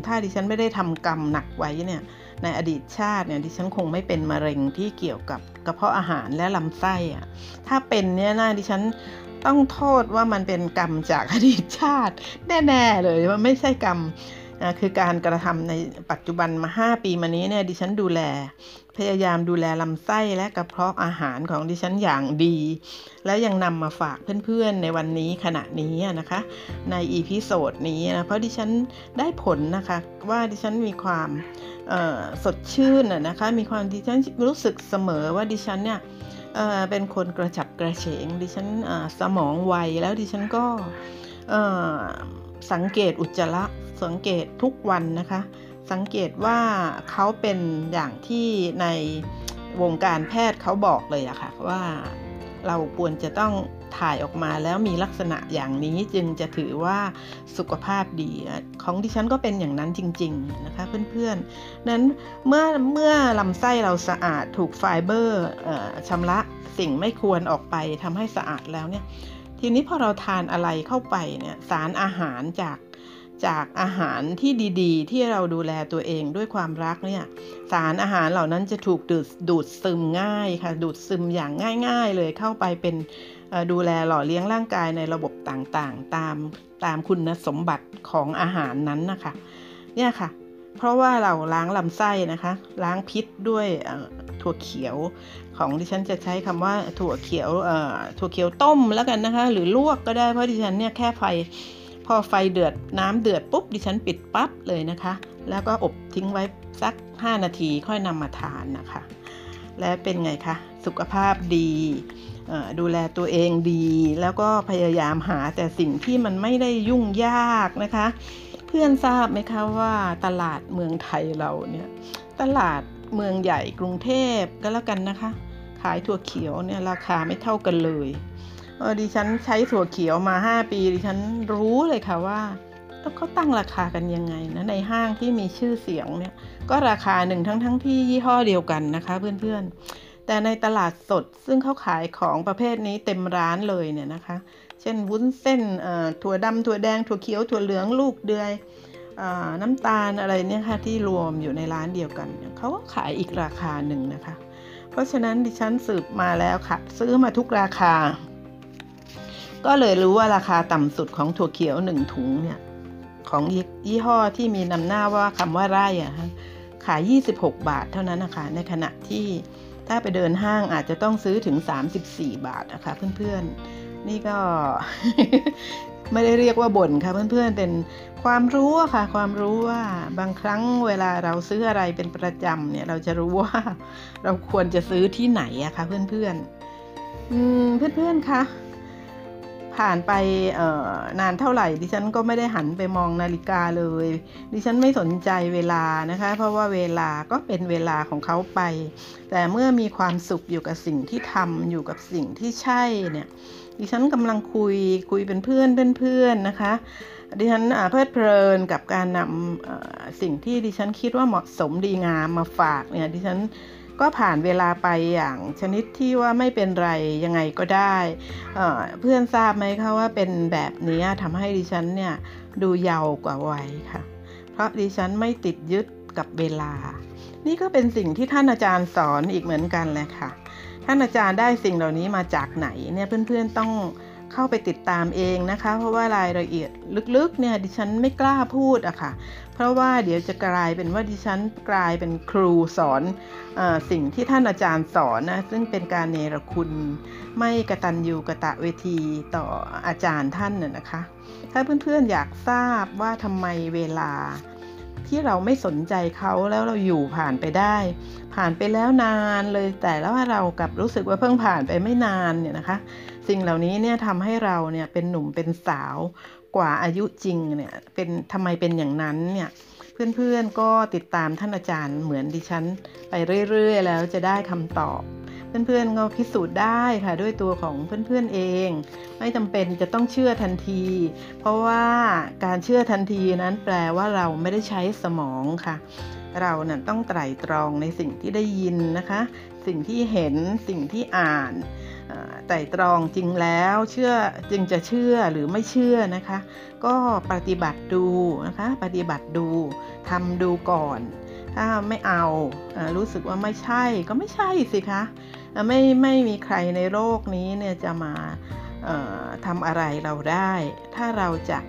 ถ้าดิฉันไม่ได้ทำกรรมหนักไว้เนี่ยในอดีตชาติเนี่ยดิฉันคงไม่เป็นมะเร็งที่เกี่ยวกับกระเพาะอาหารและลำไส้อะถ้าเป็นเนี่ยนะดิฉันต้องโทษว่ามันเป็นกรรมจากอดีตชาติ แน่ๆเลยว่าไม่ใช่กรรมคือการกระทำในปัจจุบันมา 5 ปีมานี้เนี่ยดิฉันดูแล พยายามดูแลลำไส้และกระเพาะอาหารของดิฉันอย่างดี แล้วยังนำมาฝากเพื่อนๆในวันนี้ขณะนี้นะคะ ใน episode นี้นะเพราะดิฉันได้ผลนะคะว่าดิฉันมีความสดชื่นนะคะมีความดิฉันรู้สึกเสมอว่าดิฉันเนี่ยเป็นคนกระฉับกระเฉง ดิฉันสมองไวแล้วดิฉันก็สังเกตอุจจาระสังเกตทุกวันนะคะ สังเกตว่าเขาเป็นอย่างที่ในวงการแพทย์เขาบอกเลยอะค่ะว่าเราควรจะต้องถ่ายออกมาแล้วมีลักษณะอย่างนี้จึงจะถือว่าสุขภาพดีของดิฉันก็เป็นอย่างนั้นจริง ๆ นะคะเพื่อนๆนั้นเมื่อเมื่อลำไส้เราสะอาดถูกไฟเบอร์ชำระสิ่งไม่ควรออกไปทำให้สะอาดแล้วเนี่ยทีนี้พอเราทานอะไรเข้าไปเนี่ยสารอาหารจาก จากอาหารที่ดีๆ ที่เราดูแลตัวเองด้วยความรักเนี่ยสารอาหารเหล่านั้นจะถูกดูดดูดซึมง่ายค่ะดูดซึมอย่างง่าย ๆ เลยเข้าไปเป็นดูแลหล่อเลี้ยงร่างกายในระบบต่างๆ ตามตามคุณสมบัติของอาหารนั้นนะคะเนี่ยค่ะ เพราะว่าเราล้างลำไส้นะคะ ล้างพิษด้วยถั่วเขียวของดิฉันจะใช้คำว่าถั่วเขียวถั่วเขียวต้มแล้วกันนะคะ หรือลวกก็ได้เพราะดิฉันเนี่ยแค่ไฟ พอไฟเดือดน้ำเดือดปุ๊บดิฉันปิดปั๊บเลยนะคะ แล้วก็อบทิ้งไว้สัก 5 นาทีค่อยนำมาทานนะคะ และเป็นไงคะสุขภาพดีดูแลตัวเองดี แล้วก็พยายามหาแต่สิ่งที่มันไม่ได้ยุ่งยากนะคะ เพื่อนทราบไหมคะว่าตลาดเมืองไทยเราเนี่ยตลาดเมืองใหญ่กรุงเทพก็แล้วกันนะคะ ขายถั่วเขียวเนี่ยราคาไม่เท่ากันเลย เออดิฉันใช้ถั่วเขียวมา 5 ปี ดิฉันรู้เลยค่ะว่าเขาตั้งราคากันยังไงนะในห้างที่มีชื่อเสียงเนี่ย ก็ราคาหนึ่งทั้งทั้งที่ยี่ห้อเดียวกันนะคะเพื่อนๆ แต่ในตลาดสดซึ่งเขาขายของประเภทนี้เต็มร้านเลยเนี่ยนะคะ เช่นวุ้นเส้นถั่วดำถั่วแดงถั่วเขียวถั่วเหลืองลูกเดือยน้ำตาลอะไรเนี่ยค่ะที่รวมอยู่ในร้านเดียวกันเขาก็ขายอีกราคาหนึ่งนะคะ เพราะฉะนั้นดิฉันสืบมาแล้วค่ะ ซื้อมาทุกราคา ก็เลยรู้ว่าราคาต่ำสุดของถั่วเขียวหนึ่งถุงเนี่ยของยี่ห้อที่มีนำหน้าว่าคำว่าไร่อะขาย 26 บาทเท่านั้นนะคะ ในขณะที่ถ้าไปเดินห้างอาจจะต้องซื้อถึง 34 บาทนะคะเพื่อนๆ นี่ก็ไม่ได้เรียกว่าบ่นค่ะเพื่อนๆ เป็นความรู้ค่ะ ความรู้ว่าบางครั้งเวลาเราซื้ออะไรเป็นประจำเนี่ยเราจะรู้ว่าเราควรจะซื้อที่ไหนอะคะเพื่อนๆ อืมเพื่อนๆคะ ผ่านไปนานเท่าไหร่ ดิฉันก็ไม่ได้หันไปมองนาฬิกาเลย ดิฉันไม่สนใจเวลานะคะ เพราะว่าเวลาก็เป็นเวลาของเขาไป แต่เมื่อมีความสุขอยู่กับสิ่งที่ทำอยู่กับสิ่งที่ใช่เนี่ยดิฉันกำลังคุยคุยเป็นเพื่อนเพื่อนๆนะคะดิฉันเพลิดเพลินกับการนำสิ่งที่ดิฉันคิดว่าเหมาะสมดีงามมาฝากเนี่ยดิฉัน ก็ผ่านเวลาไปอย่างชนิดที่ว่าไม่เป็นไรยังไงก็ได้เเพื่อนทราบไหมคะว่าเป็นแบบนี้ทำให้ดิฉันเนี่ยดูเยาวกว่าวัยค่ะ เพราะดิฉันไม่ติดยึดกับเวลา นี่ก็เป็นสิ่งที่ท่านอาจารย์สอนอีกเหมือนกันเลยค่ะ ท่านอาจารย์ได้สิ่งเหล่านี้มาจากไหนเนี่ยเพื่อนๆต้องเข้าไปติดตามเองนะคะ เพราะว่ารายละเอียดลึกๆเนี่ยดิฉันไม่กล้าพูดอะค่ะ เพราะว่าเดี๋ยวจะกลายเป็นว่าดิฉันกลายเป็นครูสอนอสิ่งที่ท่านอาจารย์สอนนะซึ่งเป็นการเนรคุณ ไม่กระตันยูกระตะเวทีต่ออาจารย์ท่านน่ยนะคะ ถ้าเพื่อนๆอยากทราบว่าทำไมเวลาที่เราไม่สนใจเขาแล้วเราอยู่ผ่านไปได้ ผ่านไปแล้วนานเลยแต่แล้วเรากับรู้สึกว่าเพิ่งผ่านไปไม่นานเนี่ยนะคะ สิ่งเหล่านี้เนี่ยทำให้เราเนี่ยเป็นหนุ่มเป็นสาว กว่าอายุจริงเนี่ยเป็นทำไมเป็นอย่างนั้นเนี่ยเพื่อนๆก็ติดตามท่านอาจารย์เหมือนดิฉันไปเรื่อยๆ แล้วจะได้คำตอบ เพื่อนๆก็พิสูจน์ได้ค่ะด้วยตัวของเพื่อนๆเอง ไม่จำเป็นจะต้องเชื่อทันที เพราะว่าการเชื่อทันทีนั้นแปลว่าเราไม่ได้ใช้สมองค่ะเราเนี่ยต้องไตร่ตรองในสิ่งที่ได้ยินนะคะ สิ่งที่เห็นสิ่งที่อ่าน ไต่ตรองจริงแล้วเชื่อจึงจะเชื่อหรือไม่เชื่อนะคะ ก็ปฏิบัติดูนะคะ ปฏิบัติดูทำดูก่อน ถ้าไม่เอารู้สึกว่าไม่ใช่ก็ไม่ใช่สิคะไม่ไม่มีใครในโลกนี้เนี่ยจะมาทำอะไรเราได้ ถ้าเราจะ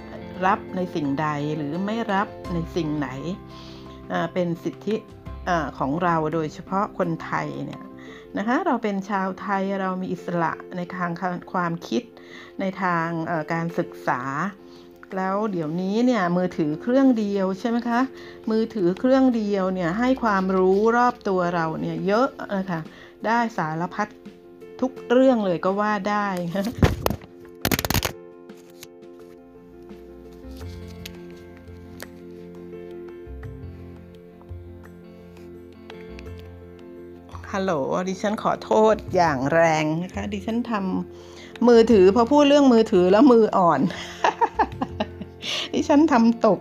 รับในสิ่งใดหรือไม่รับในสิ่งไหนเป็นสิทธิของเราโดยเฉพาะคนไทยเนี่ย นะคะเราเป็นชาวไทยเรามีอิสระในทางความคิดในทางการศึกษา แล้วเดี๋ยวนี้เนี่ยมือถือเครื่องเดียวใช่ไหมคะมือถือเครื่องเดียวเนี่ยให้ความรู้รอบตัวเราเนี่ยเยอะนะคะได้สารพัดทุกเรื่องเลยก็ว่าได้ ฮัลโหลดิฉันขอโทษอย่างแรงนะคะ ดิฉันทำมือถือพอพูดเรื่องมือถือแล้วมืออ่อน ดิฉันทำตก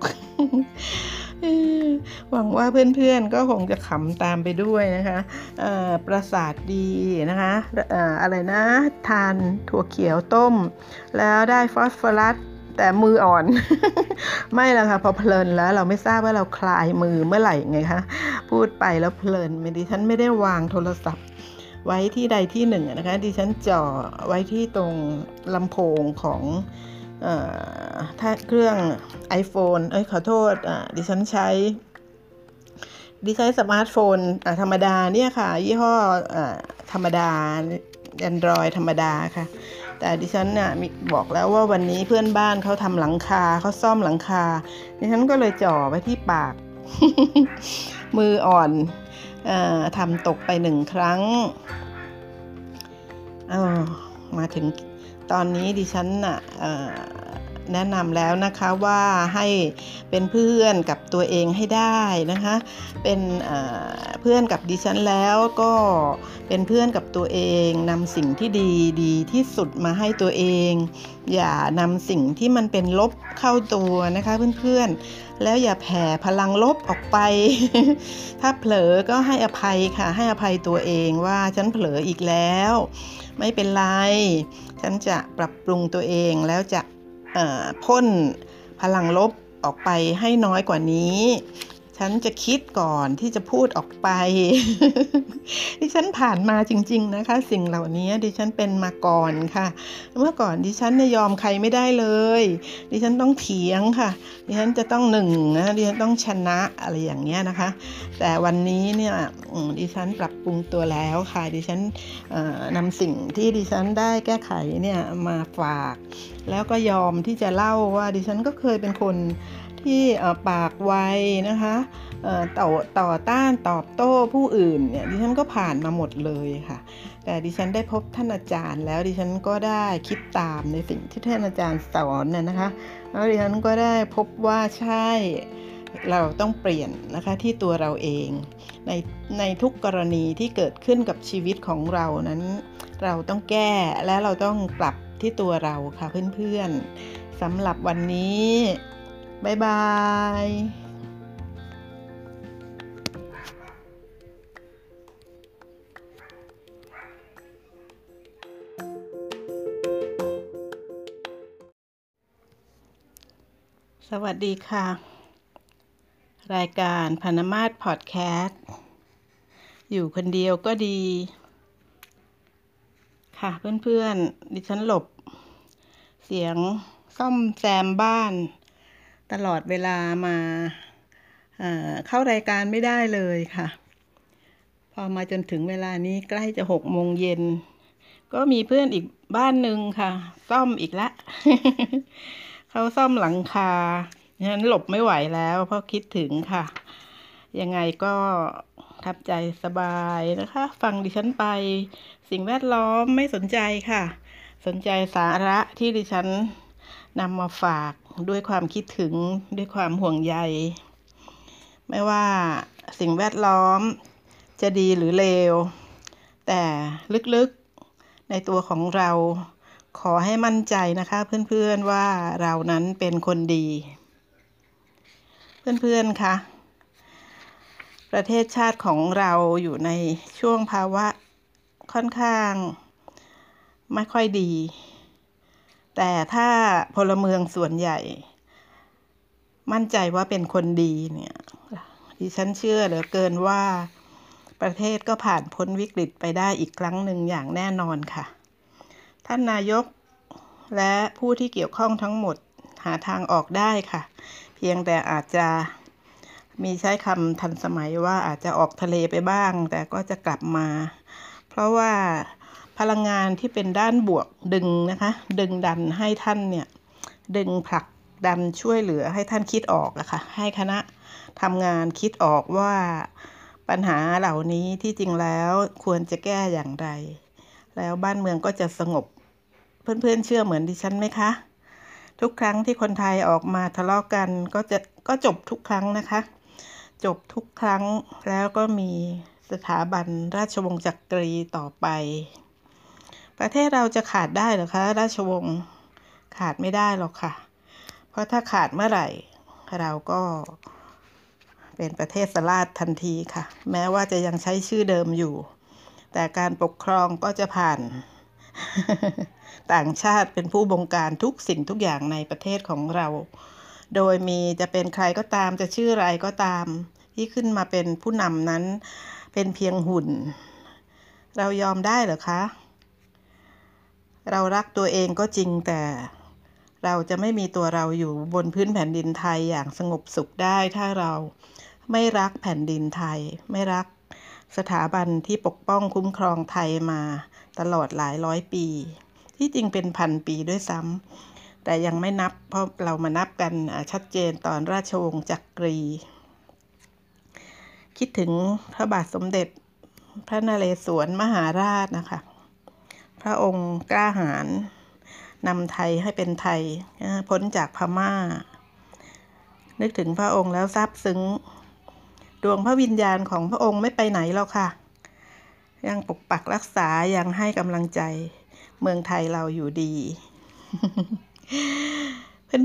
หวังว่าเพื่อนๆก็คงจะขำตามไปด้วยนะคะประสาทดีนะคะอะไรนะ ทานถั่วเขียวต้ม แล้วได้ฟอสฟอรัส แต่มืออ่อน ไม่ละค่ะพอเพลินแล้วเราไม่ทราบว่าเราคลายมือเมื่อไหร่ไงคะพูดไปแล้วเพลินดิฉันไม่ได้วางโทรศัพท์ ไว้ที่ใดที่หนึ่งนะคะดิฉันจ่อไว้ที่ตรงลำโพงของถ้าเครื่อง iPhone เอ้ยขอโทษดิฉันใช้ดิฉันสมาร์ทโฟนธรรมดาเนี่ยค่ะ ยี่ห้อธรรมดา Android ธรรมดาค่ะ แต่ดิฉันเนี่ยบอกแล้วว่าวันนี้เพื่อนบ้านเขาทำหลังคาเขาซ่อมหลังคา ดิฉันก็เลยจ่อไว้ที่ปาก มืออ่อนอทำตกไปหนึ่งครั้งอมาถึงตอนนี้ดิฉันน่ะ แนะนำแล้วนะคะว่าให้เป็นเพื่อนกับตัวเองให้ได้นะคะ เป็นเพื่อนกับดิฉันแล้วก็เป็นเพื่อนกับตัวเองนำสิ่งที่ดีดีที่สุดมาให้ตัวเอง อย่านำสิ่งที่มันเป็นลบเข้าตัวนะคะเพื่อนๆ แล้วอย่าแผ่พลังลบออกไป ถ้าเผลอก็ให้อภัยค่ะ ให้อภัยตัวเองว่าฉันเผลออีกแล้ว ไม่เป็นไร ฉันจะปรับปรุงตัวเองแล้วจะ พ่นพลังลบออกไปให้น้อยกว่านี้ ฉันจะคิดก่อนที่จะพูดออกไป ดิฉันผ่านมาจริง ๆ นะคะ สิ่งเหล่านี้ดิฉันเป็นมาก่อนค่ะ เมื่อก่อนดิฉันเนี่ยยอมใครไม่ได้เลย ดิฉันต้องเถียงค่ะ ดิฉันจะต้องหนึ่งนะดิฉันต้องชนะอะไรอย่างเงี้ยนะคะ แต่วันนี้เนี่ยดิฉันปรับปรุงตัวแล้วค่ะ ดิฉันนำสิ่งที่ดิฉันได้แก้ไขเนี่ยมาฝาก แล้วก็ยอมที่จะเล่าว่าดิฉันก็เคยเป็นคนที่ปากไวนะคะต่อต่อต้านตอบโต้ผู้อื่นเนี่ยดิฉันก็ผ่านมาหมดเลยค่ะ แต่ดิฉันได้พบท่านอาจารย์ แล้วดิฉันก็ได้คิดตามในสิ่งที่ท่านอาจารย์สอนน่ยนะคะแล้วดิฉันก็ได้พบว่าใช่เราต้องเปลี่ยนนะคะที่ตัวเราเองในในทุกกรณีที่เกิดขึ้นกับชีวิตของเรานั้น เราต้องแก้และเราต้องปรับ ที่ตัวเราค่ะเพื่อนๆสำหรับวันนี้ บ๊ายบายสวัสดีค่ะ รายการพนมาศพอดแคสต์ อยู่คนเดียวก็ดี ค่ะเพื่อนๆ ดิฉันหลบ เสียงซ่อมแซมบ้าน ตลอดเวลามาเข้ารายการไม่ได้เลยค่ะ พอมาจนถึงเวลานี้ใกล้จะหกโมงเย็น ก็มีเพื่อนอีกบ้านหนึ่งค่ะ ซ่อมอีกละเขาซ่อมหลังคาฉะนั้นหลบไม่ไหวแล้ว เพราะคิดถึงค่ะ ยังไงก็ ทับใจสบายนะคะ ฟังดิฉันไป สิ่งแวดล้อมไม่สนใจค่ะ สนใจสาระที่ดิฉันนำมาฝากด้วยความคิดถึงด้วยความห่วงใย ไม่ว่าสิ่งแวดล้อมจะดีหรือเลว แต่ลึกๆในตัวของเราขอให้มั่นใจนะคะเพื่อนๆว่าเรานั้นเป็นคนดี เพื่อนๆคะ ประเทศชาติของเราอยู่ในช่วงภาวะค่อนข้าง ไม่ค่อยดี แต่ถ้าพลเมืองส่วนใหญ่ มั่นใจว่าเป็นคนดีเนี่ยดิฉันเชื่อเหลือเกินว่าประเทศก็ผ่านพ้นวิกฤตไปได้อีกครั้งหนึ่งอย่างแน่นอนค่ะ ท่านนายกและผู้ที่เกี่ยวข้องทั้งหมดหาทางออกได้ค่ะ เพียงแต่อาจจะ มีใช้คำทันสมัยว่าอาจจะออกทะเลไปบ้าง แต่ก็จะกลับมา เพราะว่าพลังงานที่เป็นด้านบวกดึงนะคะ ดึงดันให้ท่านเนี่ย ดึงผลักดันช่วยเหลือให้ท่านคิดออกอะคะ่ะ ให้คณะทำงานคิดออกว่าปัญหาเหล่านี้ที่จริงแล้วควรจะแก้อย่างไร แล้วบ้านเมืองก็จะสงบ เพื่อนๆเชื่อเหมือนดิฉันไหมคะ ทุกครั้งที่คนไทยออกมาทะเลาะกกันก็จะก็จบทุกครั้งนะคะ จบทุกครั้งแล้วก็มีสถาบันราชวงศ์จักรีต่อไป ประเทศเราจะขาดได้หรือคะ ราชวงศ์ขาดไม่ได้หรอกค่ะ เพราะถ้าขาดเมื่อไหร่ เราก็เป็นประเทศสลาดทันทีค่ะ แม้ว่าจะยังใช้ชื่อเดิมอยู่ แต่การปกครองก็จะผ่าน ต่างชาติเป็นผู้บงการทุกสิ่งทุกอย่างในประเทศของเรา โดยมีจะเป็นใครก็ตามจะชื่ออะไรก็ตาม ที่ขึ้นมาเป็นผู้นำนั้น เป็นเพียงหุ่น เรายอมได้หรือคะ เรารักตัวเองก็จริงแต่เราจะไม่มีตัวเราอยู่บนพื้นแผ่นดินไทยอย่างสงบสุขได้ถ้าเราไม่รักแผ่นดินไทย ไม่รักสถาบันที่ปกป้องคุ้มครองไทยมาตลอดหลายร้อยปี ที่จริงเป็นพันปีด้วยซ้ำแต่ยังไม่นับเพราะเรามานับกันชัดเจนตอนราชวงศ์จักรี คิดถึงพระบาทสมเด็จพระนเรศวรมหาราชนะคะ พระองค์กล้าหาญนำไทยให้เป็นไทยพ้นจากพม่า นึกถึงพระองค์แล้วซาบซึ้ง ดวงพระวิญญาณของพระองค์ไม่ไปไหนแล้วค่ะ ยังปกปักรักษายังให้กำลังใจ เมืองไทยเราอยู่ดี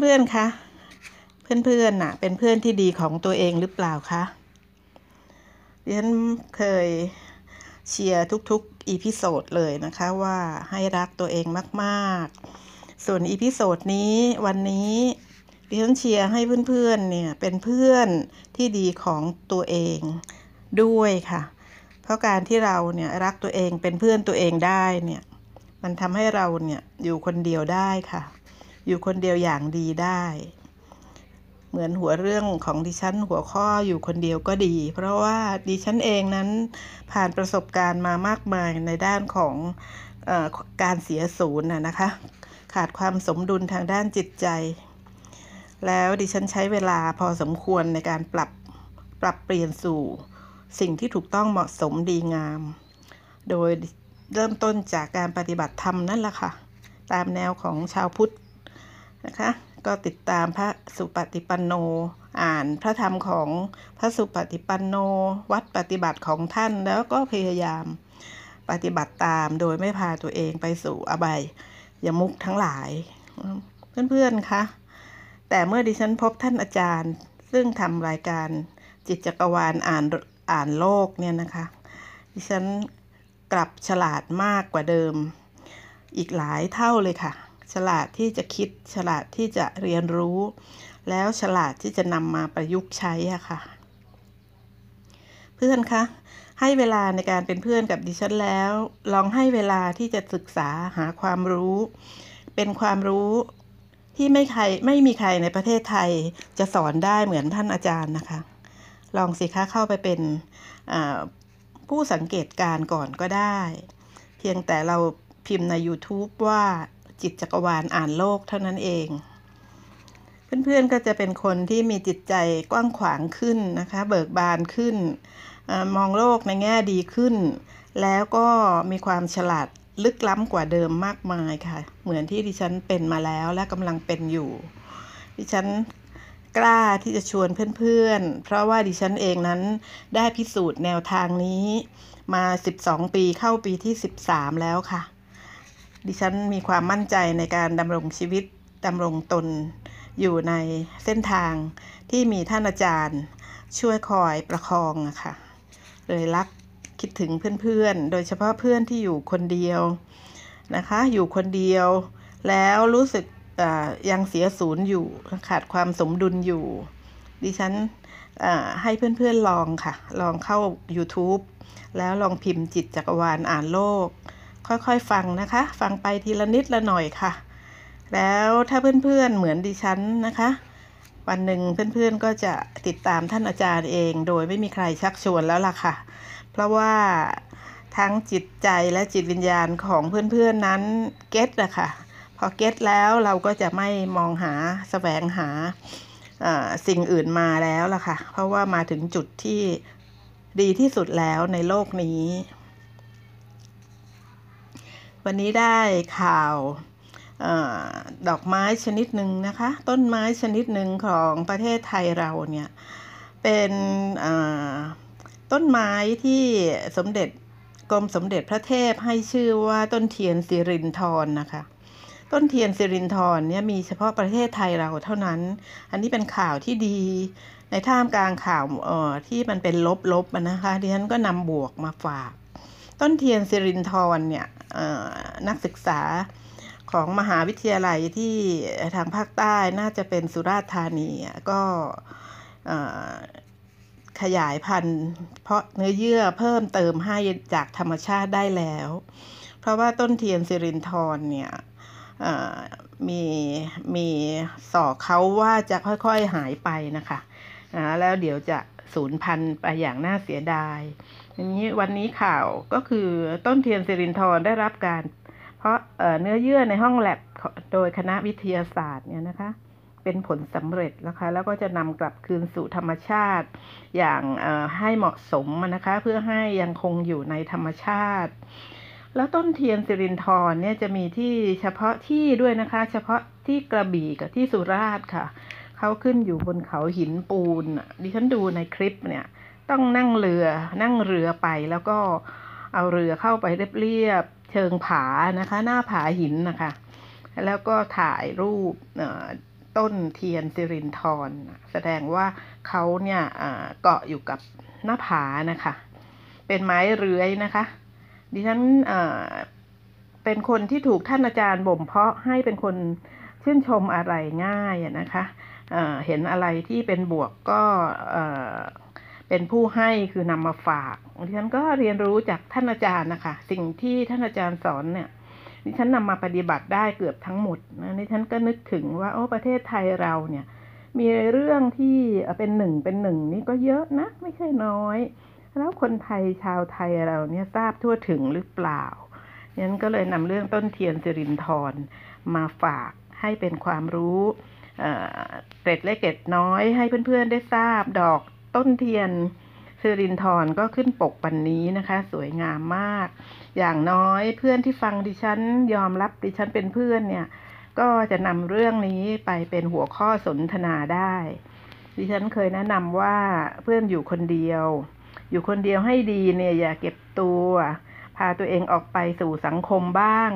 เพื่อนๆคะเพื่อนๆน่ะ เป็นเพื่อนที่ดีของตัวเองหรือเปล่าคะ ดิฉันเคยเชียร์ทุกๆอีพิโซดเลยนะคะว่าให้รักตัวเองมากๆ ส่วน episode นี้วันนี้ดิฉันเชียร์ให้เพื่อนๆเนี่ยเป็นเพื่อนที่ดีของตัวเองด้วยค่ะ เพราะการที่เราเนี่ยรักตัวเองเป็นเพื่อนตัวเองได้เนี่ยมันทำให้เราเนี่ยอยู่คนเดียวได้ค่ะ อยู่คนเดียวอย่างดีได้ เหมือนหัวเรื่องของดิฉันหัวข้ออยู่คนเดียวก็ดี เพราะว่าดิฉันเองนั้นผ่านประสบการณ์มามากมายในด้านของอการเสียศูนย์นะคะ ขาดความสมดุลทางด้านจิตใจ แล้วดิฉันใช้เวลาพอสมควรในการปรับปรับเปลี่ยนสู่สิ่งที่ถูกต้องเหมาะสมดีงาม โดยเริ่มต้นจากการปฏิบัติธรรมนั่นแหละค่ะ ตามแนวของชาวพุทธนะคะ ก็ติดตามพระสุปฏิปันโน อ่านพระธรรมของพระสุปฏิปันโน วัดปฏิบัติของท่านแล้วก็พยายามปฏิบัติตามโดยไม่พาตัวเองไปสู่อบายยมุกทั้งหลาย เพื่อนๆคะแต่เมื่อดิฉันพบท่านอาจารย์ ซึ่งทำรายการจิตจักรวาลอ่านอ่านโลกเนี่ยนะคะ ดิฉันกลับฉลาดมากกว่าเดิม อีกหลายเท่าเลยค่ะ ฉลาดที่จะคิด ฉลาดที่จะเรียนรู้ แล้วฉลาดที่จะนำมาประยุกต์ใช้อะค่ะ เพื่อนคะให้เวลาในการเป็นเพื่อนกับดิฉันแล้ว ลองให้เวลาที่จะศึกษาหาความรู้ เป็นความรู้ที่ไม่ใครไม่มีใครในประเทศไทยจะสอนได้เหมือนท่านอาจารย์นะคะ ลองสิคะเข้าไปเป็นผู้สังเกตการก่อนก็ได้ เพียงแต่เราพิมพ์ใน YouTube ว่า จิตจักรวาลอ่านโลกเท่านั้นเอง เพื่อนๆก็จะเป็นคนที่มีจิตใจกว้างขวางขึ้นนะคะ เบิกบานขึ้นอมองโลกในแง่ดีขึ้น แล้วก็มีความฉลาดลึกล้ำกว่าเดิมมากมายค่ะ เหมือนที่ดิฉันเป็นมาแล้วและกำลังเป็นอยู่ ดิฉันกล้าที่จะชวนเพื่อนๆ เพราะว่าดิฉันเองนั้นได้พิสูจน์แนวทางนี้ มา 12 ปีเข้าปีที่ 13 แล้วค่ะ ดิฉันมีความมั่นใจในการดำรงชีวิตดำรงตน อยู่ในเส้นทางที่มีท่านอาจารย์ ช่วยคอยประคองอะค่ะเลยรักคิดถึงเพื่อนๆ โดยเฉพาะเพื่อนที่อยู่คนเดียวนะคะ อยู่คนเดียว แล้วรู้สึกยังเสียศูนย์อยู่ขาดความสมดุลอยู่ ดิฉันให้เพื่อนๆลองค่ะ ลองเข้า YouTube แล้วลองพิมพ์จิตจักรวาลอ่านโลก ค่อยๆ ฟังนะคะ ฟังไปทีละนิดละหน่อยค่ะ แล้วถ้าเพื่อนๆเหมือนดิฉันนะคะ วันหนึ่งเพื่อนๆก็จะติดตามท่านอาจารย์เอง โดยไม่มีใครชักชวนแล้วล่ะค่ะ เพราะว่าทั้งจิตใจและจิตวิญญาณของเพื่อนๆนั้นเก็ตอะค่ะพอเก็ตแล้วเราก็จะไม่มองหาสแสวงหาสิ่งอื่นมาแล้วล่ะค่ะ เพราะว่ามาถึงจุดที่ดีที่สุดแล้วในโลกนี้ วันนี้ได้ข่าวอดอกไม้ชนิดหนึ่งนะคะ ต้นไม้ชนิดหนึ่งของประเทศไทยเราเนี่ย เป็นต้นไม้ที่สมเด็จกรมสมเด็จพระเทพให้ชื่อว่าต้นเทียนสิรินทรนนะคะ ต้นเทียนสิรินทรเนี่ยมีเฉพาะประเทศไทยเราเท่านั้น อันนี้เป็นข่าวที่ดี ในท่ามกลางข่าวออที่มันเป็นลบๆนะคะดิฉันก็นำบวกมาฝาก ต้นเทียนสิรินทรเนี่ยนักศึกษาของมหาวิทยาลัยที่ทางภาคใต้น่าจะเป็นสุราษฎร์ธานีก็ขยายพันธุ์ เพราะเนื้อเยื่อเพิ่มเติมให้จากธรรมชาติได้แล้ว เพราะว่าต้นเทียนสิรินทรเนี่ยมีมีสอกเขาว่าจะค่อยๆหายไปนะคะแล้วเดี๋ยวจะสูญพันธุ์ไปอย่างน่าเสียดาย อย่างนี้วันนี้ข่าวก็คือต้นเทียนสิรินทรได้รับการ เพราะเนื้อเยื่อในห้องแลบโดยคณะวิทยาศาสตร์เนี่ยนะคะ เป็นผลสำเร็จนะคะ แล้วก็จะนำกลับคืนสู่ธรรมชาติ อย่างให้เหมาะสมนะคะ เพื่อให้ยังคงอยู่ในธรรมชาติแล้วต้นเทียนสิรินทรเนี่ยจะมีที่เฉพาะที่ด้วยนะคะ เฉพาะที่กระบี่กับที่สุราษฎร์ค่ะ เขาขึ้นอยู่บนเขาหินปูนดิฉันดูในคลิปเนี่ย ต้องนั่งเรือนั่งเรือไปแล้วก็เอาเรือเข้าไปเรียบๆเชิงผานะคะ หน้าผาหินนะคะ แล้วก็ถ่ายรูปต้นเทียนสิรินทรแสดงว่าเขาเนี่ยเกาะอยู่กับหน้าผานะคะ เป็นไม้เรื้อยนะคะ ดิฉันเป็นคนที่ถูกท่านอาจารย์บ่มเพาะให้เป็นคนชื่นชมอะไรง่ายนะคะเเห็นอะไรที่เป็นบวกก็ เป็นผู้ให้คือนำมาฝากดิฉันก็เรียนรู้จากท่านอาจารย์นะคะ สิ่งที่ท่านอาจารย์สอนเนี่ยดิฉันนำมาปฏิบัติได้เกือบทั้งหมดนะดิฉันก็นึกถึงว่าโอ้ประเทศไทยเราเนี่ย มีเรื่องที่เป็นหนึ่งเป็นหนึ่งนี่ก็เยอะนะ ไม่ใช่น้อย แล้วคนไทยชาวไทยเราเนี่ยทราบทั่วถึงหรือเปล่าฉะนั้นก็เลยนำเรื่องต้นเทียนสิรินทรมาฝากให้เป็นความรู้เอ่อเกร็ดเล็กเกร็ดน้อยให้เพื่อนๆได้ทราบดอก ต้นเทียนสิรินทรก็ขึ้นปกปันนี้นะคะ สวยงามมาก อย่างน้อยเพื่อนที่ฟังดิฉันยอมรับดิฉันเป็นเพื่อนเนี่ย ก็จะนำเรื่องนี้ไปเป็นหัวข้อสนทนาได้ ดิฉันเคยแนะนำว่าเพื่อนอยู่คนเดียว อยู่คนเดียวให้ดีเนี่ยอย่าเก็บตัว พาตัวเองออกไปสู่สังคมบ้าง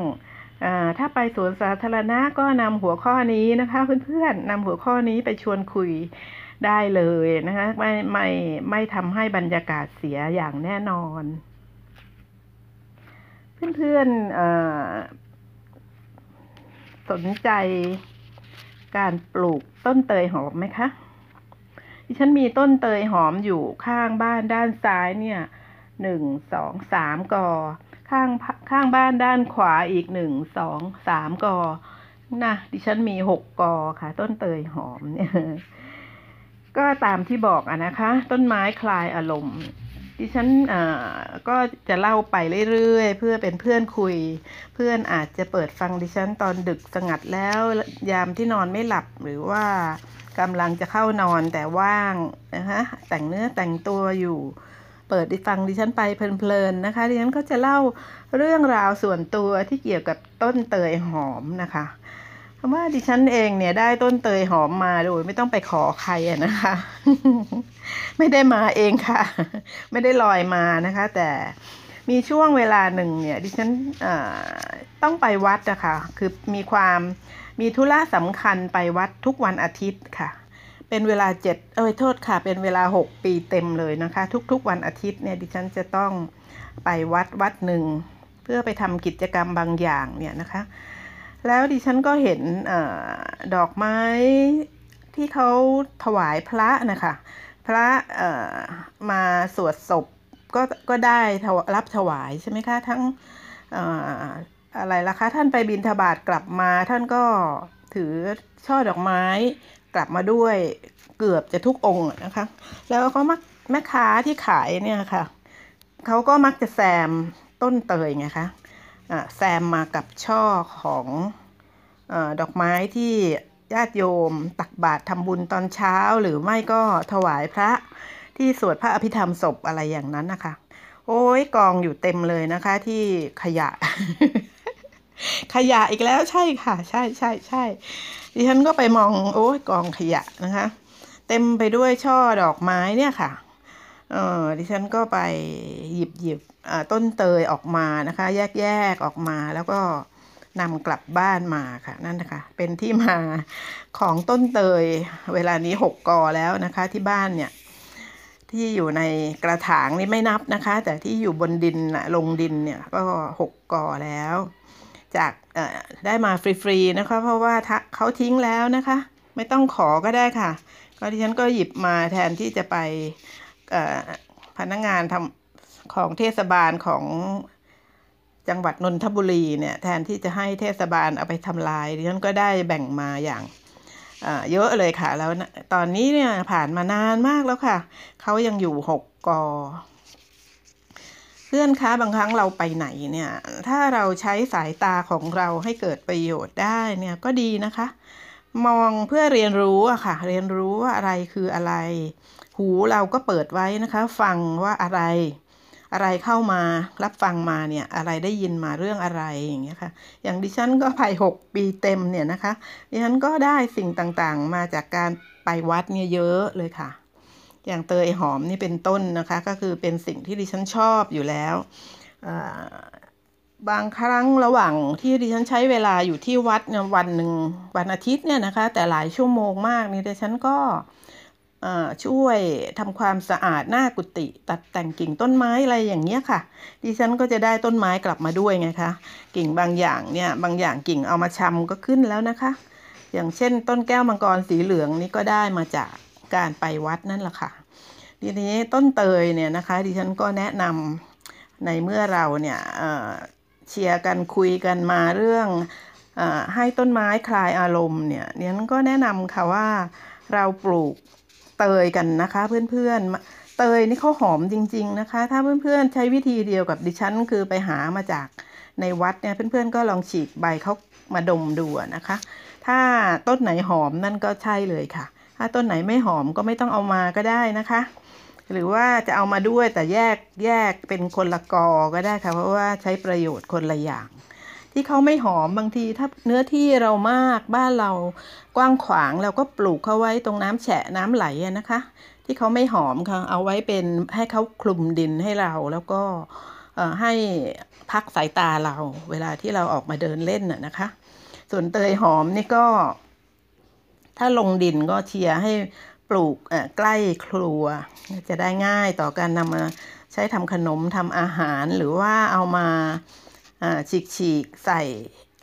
ถ้าไปสวนสาธารณะก็นำหัวข้อนี้นะคะ เพื่อนๆนำหัวข้อนี้ไปชวนคุย ได้เลยนะคะไม่ไม่ไม่ทำให้บรรยากาศเสียอย่างแน่นอน เพื่อนๆเอ่อสนใจการปลูกต้นเตยหอมไหมคะดิฉันมีต้นเตยหอมอยู่ข้างบ้านด้านซ้ายเนี่ยหนึ่งสองสามกอ ข้างข้างบ้านด้านขวาอีกหนึ่งสองสามกอนะดิฉันมีหกกอค่ะ ต้นเตยหอมเนี่ย ก็ตามที่บอกอะนะคะ ต้นไม้คลายอารมณ์ดิฉันอ่าก็จะเล่าไปเรื่อยๆ เพื่อเป็นเพื่อนคุย เพื่อนอาจจะเปิดฟังดิฉันตอนดึกสงัดแล้ว ยามที่นอนไม่หลับหรือว่ากำลังจะเข้านอนแต่ว่างนะคะแต่งเนื้อแต่งตัวอยู่ เปิดดิฟังดิฉันไปเพลินๆนะคะดิฉันก็จะเล่าเรื่องราวส่วนตัวที่เกี่ยวกับต้นเตยหอมนะคะ ราะว่าดิฉันเองเนี่ยได้ต้นเตยหอมมาโดยไม่ต้องไปขอใครนะคะ ไม่ได้มาเองค่ะ ไม่ได้ลอยมานะคะ แต่มีช่วงเวลาหนึ่งเนี่ยดิฉันต้องไปวัดอะค่ะคือมีความมีธุระสำคัญไปวัดทุกวันอาทิตย์ค่ะ เป็นเวลาเจ็ดเอ้ยโทษค่ะ เป็นเวลาหกปีเต็มเลยนะคะ ทุกๆวันอาทิตย์เนี่ยดิฉันจะต้องไปวัดวัดหนึ่งเพื่อไปทำกิจกรรมบางอย่างเนี่ยนะคะ แล้วดิฉันก็เห็นอดอกไม้ที่เขาถวายพระนะคะ พระมาสวดศพก็ก็ได้รับถวายใช่ไหมคะทั้งออะไรล่ะคะท่านไปบิณฑบาตกลับมาท่านก็ถือช่อดอกไม้กลับมาด้วยเกือบจะทุกองค์นะคะ แล้วก็มักแม่ค้าที่ขายเนี่ยค่ะเขาก็มักจะแซมต้นเตยไงคะ แซมมากับช่อของอดอกไม้ที่ญาติโยมตักบาตรทำบุญตอนเช้าหรือไม่ก็ถวายพระที่สวดพระอภิธรรมศพอะไรอย่างนั้นนะคะ โอ้ยกองอยู่เต็มเลยนะคะที่ขยะ ขยะอีกแล้วใช่ค่ะ ใช่ใช่ใช่ดิฉันก็ไปมองโอ้ยกองขยะนะคะ เต็มไปด้วยช่อดอกไม้เนี่ยค่ะ เออดิฉันก็ไปหยิบหยิบต้นเตยออกมานะคะ แยกแยกออกมาแล้วก็นำกลับบ้านมาค่ะนั่นนะคะ เป็นที่มาของต้นเตยเวลานี้หกกอแล้วนะคะที่บ้านเนี่ย ที่อยู่ในกระถางนี่ไม่นับนะคะ แต่ที่อยู่บนดินนะลงดินเนี่ยก็หกกอแล้ว จากได้มาฟรีๆนะคะ เพราะว่าเขาทิ้งแล้วนะคะ ไม่ต้องขอก็ได้ค่ะ ก็ดิฉันก็หยิบมาแทนที่จะไป พนักงานทำของเทศบาลของจังหวัดนนทบุรีเนี่ยแทนที่จะให้เทศบาลเอาไปทำลายดิฉันก็ได้แบ่งมาอย่างเยอะเลยค่ะ แล้วตอนนี้เนี่ยผ่านมานานมากแล้วค่ะ เขายังอยู่หกกอเพื่อนคะบางครั้งเราไปไหนเนี่ย ถ้าเราใช้สายตาของเราให้เกิดประโยชน์ได้เนี่ยก็ดีนะคะ มองเพื่อเรียนรู้อะค่ะ เรียนรู้ว่าอะไรคืออะไร หูเราก็เปิดไว้นะคะ ฟังว่าอะไร อะไรเข้ามารับฟังมาเนี่ยอะไรได้ยินมาเรื่องอะไรอย่างเงี้ยค่ะ อย่างดิฉันก็ไปหกปีเต็มเนี่ยนะคะ ดิฉันก็ได้สิ่งต่างๆ มาจากการไปวัดเนี่ยเยอะเลยค่ะ อย่างเตยหอมนี่เป็นต้นนะคะ ก็คือเป็นสิ่งที่ดิฉันชอบอยู่แล้วบางครั้งระหว่างที่ดิฉันใช้เวลาอยู่ที่วัดเนี่ยวันหนึ่งวันอาทิตย์เนี่ยนะคะ แต่หลายชั่วโมงมากนี่ดิฉันก็ ช่วยทำความสะอาดหน้ากุฏิตัดแต่งกิ่งต้นไม้อะไรอย่างเงี้ยค่ะ ดิฉันก็จะได้ต้นไม้กลับมาด้วยไงคะ กิ่งบางอย่างเนี่ยบางอย่างกิ่งเอามาชำก็ขึ้นแล้วนะคะ อย่างเช่น ต้นแก้วมังกรสีเหลืองนี่ก็ได้มาจากการไปวัดนั่นแหละค่ะทีนี้ต้นเตยเนี่ยนะคะ ดิฉันก็แนะนำในเมื่อเราเนี่ยเชียร์กันคุยกันมาเรื่องอให้ต้นไม้คลายอารมณ์เนี่ยเนี้ยก็แนะนำค่ะว่าเราปลูก เตยกันนะคะ เพื่อนๆ เตยนี่เขาหอมจริง ๆนะคะ ถ้าเพื่อนๆ ใช้วิธีเดียวกับดิฉันคือไปหามาจากในวัดเนี่ยเพื่อนๆ ก็ลองฉีกใบเขามาดมดูนะคะ ถ้าต้นไหนหอมนั่นก็ใช่เลยค่ะ ถ้าต้นไหนไม่หอมก็ไม่ต้องเอามาก็ได้นะคะ หรือว่าจะเอามาด้วยแต่แยกแยกเป็นคนละกอก็ได้ค่ะ เพราะว่าใช้ประโยชน์คนละอย่าง ที่เขาไม่หอมบางทีถ้าเนื้อที่เรามากบ้านเรากว้างขวางเราก็ปลูกเขาไว้ตรงน้ำแฉะน้ำไหลนะคะ ที่เขาไม่หอมค่ะเอาไว้เป็นให้เขาคลุมดินให้เราแล้วก็ให้พักสายตาเรา เวลาที่เราออกมาเดินเล่นน่ะนะคะ ส่วนเตยหอมนี่ก็ ถ้าลงดินก็เชียร์ให้ปลูกใกล้ครัว จะได้ง่ายต่อการนำมาใช้ทำขนมทำอาหารหรือว่าเอามา ฉีกๆใส่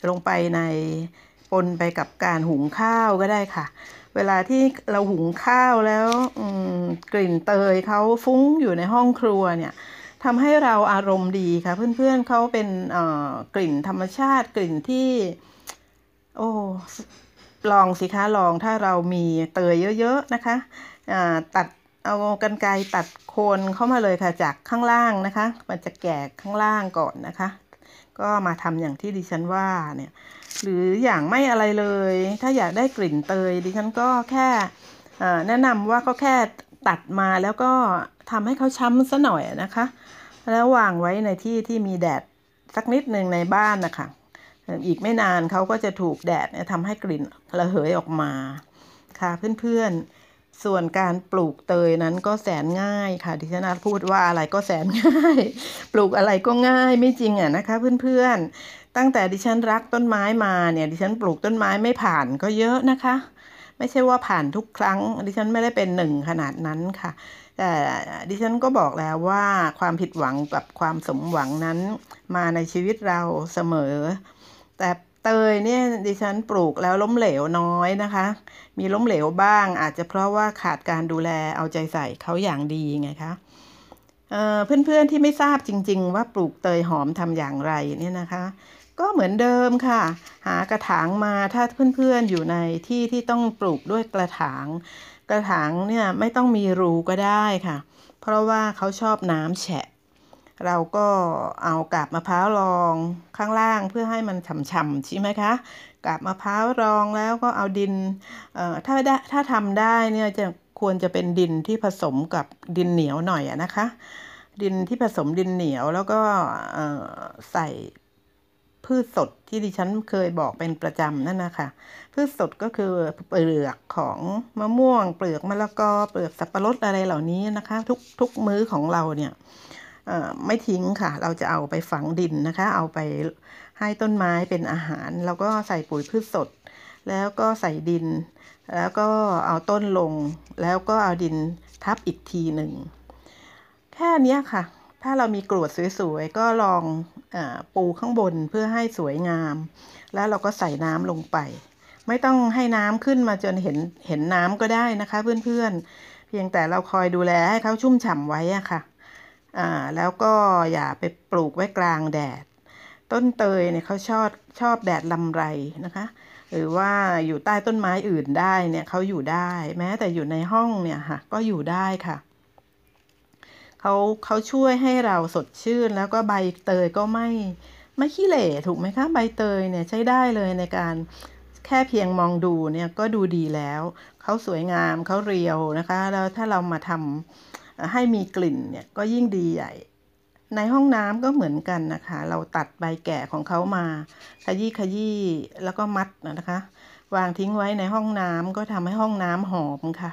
ลงไปในปนไปกับการหุงข้าวก็ได้ค่ะ เวลาที่เราหุงข้าวแล้วกลิ่นเตยเขาฟุ้งอยู่ในห้องครัวเนี่ยทำให้เราอารมณ์ดีค่ะ เพื่อนๆเขาเป็นกลิ่นธรรมชาติกลิ่นที่ โอ้ลองสิคะลองถ้าเรามีเตยเยอะๆนะคะตัดเอากันไกตัดโคนเข้ามาเลยค่ะจากข้างล่างนะคะ มันจะแกะข้างล่างก่อนนะคะ ก็มาทำอย่างที่ดิฉันว่าเนี่ยหรืออย่างไม่อะไรเลย ถ้าอยากได้กลิ่นเตยดิฉันก็แค่แนะนำว่าก็แค่ตัดมาแล้วก็ทำให้เขาช้ำซะหน่อยนะคะ แล้ววางไว้ในที่ที่มีแดดสักนิดหนึ่งในบ้านนะคะอีกไม่นานเขาก็จะถูกแดดทำให้กลิ่นระเหยออกมาค่ะเพื่อนๆ ส่วนการปลูกเตยนั้นก็แสนง่ายค่ะดิฉันพูดว่าอะไรก็แสนง่าย ปลูกอะไรก็ง่ายไม่จริงอะนะคะ เพื่อนๆ ตั้งแต่ดิฉันรักต้นไม้มาเนี่ย ดิฉันปลูกต้นไม้ไม่ผ่านก็เยอะนะคะ ไม่ใช่ว่าผ่านทุกครั้ง ดิฉันไม่ได้เป็นหนึ่งขนาดนั้นค่ะ แต่ดิฉันก็บอกแล้วว่าความผิดหวังกับความสมหวังนั้น มาในชีวิตเราเสมอ แต่ เตยเนี่ยดิฉันปลูกแล้วล้มเหลวน้อยนะคะ มีล้มเหลวบ้าง อาจจะเพราะว่าขาดการดูแลเอาใจใส่เขาอย่างดีไงคะเพื่อนๆที่ไม่ทราบจริง ๆ ว่าปลูกเตยหอมทำอย่างไรเนี่ยนะคะ ก็เหมือนเดิมค่ะ หากระถางมาถ้าเพื่อนๆอยู่ในที่ที่ต้องปลูกด้วยกระถาง กระถางเนี่ยไม่ต้องมีรูก็ได้ค่ะ เพราะว่าเขาชอบน้ำแฉะ เราก็เอากาบมะพร้าวรองข้างล่างเพื่อให้มันฉ่ำๆใช่ไหมคะกาบมะพร้าวรองแล้วก็เอาดินถ้าได้ถ้าทำได้เนี่ยจะควรจะเป็นดินที่ผสมกับดินเหนียวหน่อยนะคะ ดินที่ผสมดินเหนียวแล้วก็ใส่พืชสดที่ดิฉันเคยบอกเป็นประจำนั่นนะคะพืชสดก็คือเปลือกของมะม่วง เปลือกมะละกอเปลือกสับปะรดอะไรเหล่านี้นะคะ ทุกทุกมื้อของเราเนี่ย ไม่ทิ้งค่ะ เราจะเอาไปฝังดินนะคะ เอาไปให้ต้นไม้เป็นอาหาร แล้วก็ใส่ปุ๋ยพืชสด แล้วก็ใส่ดิน แล้วก็เอาต้นลง แล้วก็เอาดินทับอีกทีหนึ่ง แค่นี้ค่ะ ถ้าเรามีกรวดสวยๆ ก็ลองอปูข้างบนเพื่อให้สวยงาม แล้วเราก็ใส่น้ำลงไป ไม่ต้องให้น้ำขึ้นมาจนเห็นเห็นน้ำก็ได้นะคะเพื่อนๆเพียงแต่เราคอยดูแลให้เขาชุ่มฉ่ำไว้อะค่ะ อ่าแล้วก็อย่าไปปลูกไว้กลางแดด ต้นเตยเนี่ยเขาชอบชอบแดดลำไรนะคะ หรือว่าอยู่ใต้ต้นไม้อื่นได้เนี่ยเขาอยู่ได้ แม้แต่อยู่ในห้องเนี่ยค่ะก็อยู่ได้ค่ะเขาเขาช่วยให้เราสดชื่นแล้วก็ใบเตยก็ไม่ไม่ขี้เหร่ถูกไหมคะใบเตยเนี่ยใช้ได้เลยในการแค่เพียงมองดูเนี่ยก็ดูดีแล้ว เขาสวยงามเขาเรียวนะคะ แล้วถ้าเรามาทำ ให้มีกลิ่นเนี่ยก็ยิ่งดีใหญ่ ในห้องน้ำก็เหมือนกันนะคะ เราตัดใบแก่ของเขามา ขยี้ขยี้แล้วก็มัดนะคะ วางทิ้งไว้ในห้องน้ำก็ทำให้ห้องน้ำหอมค่ะ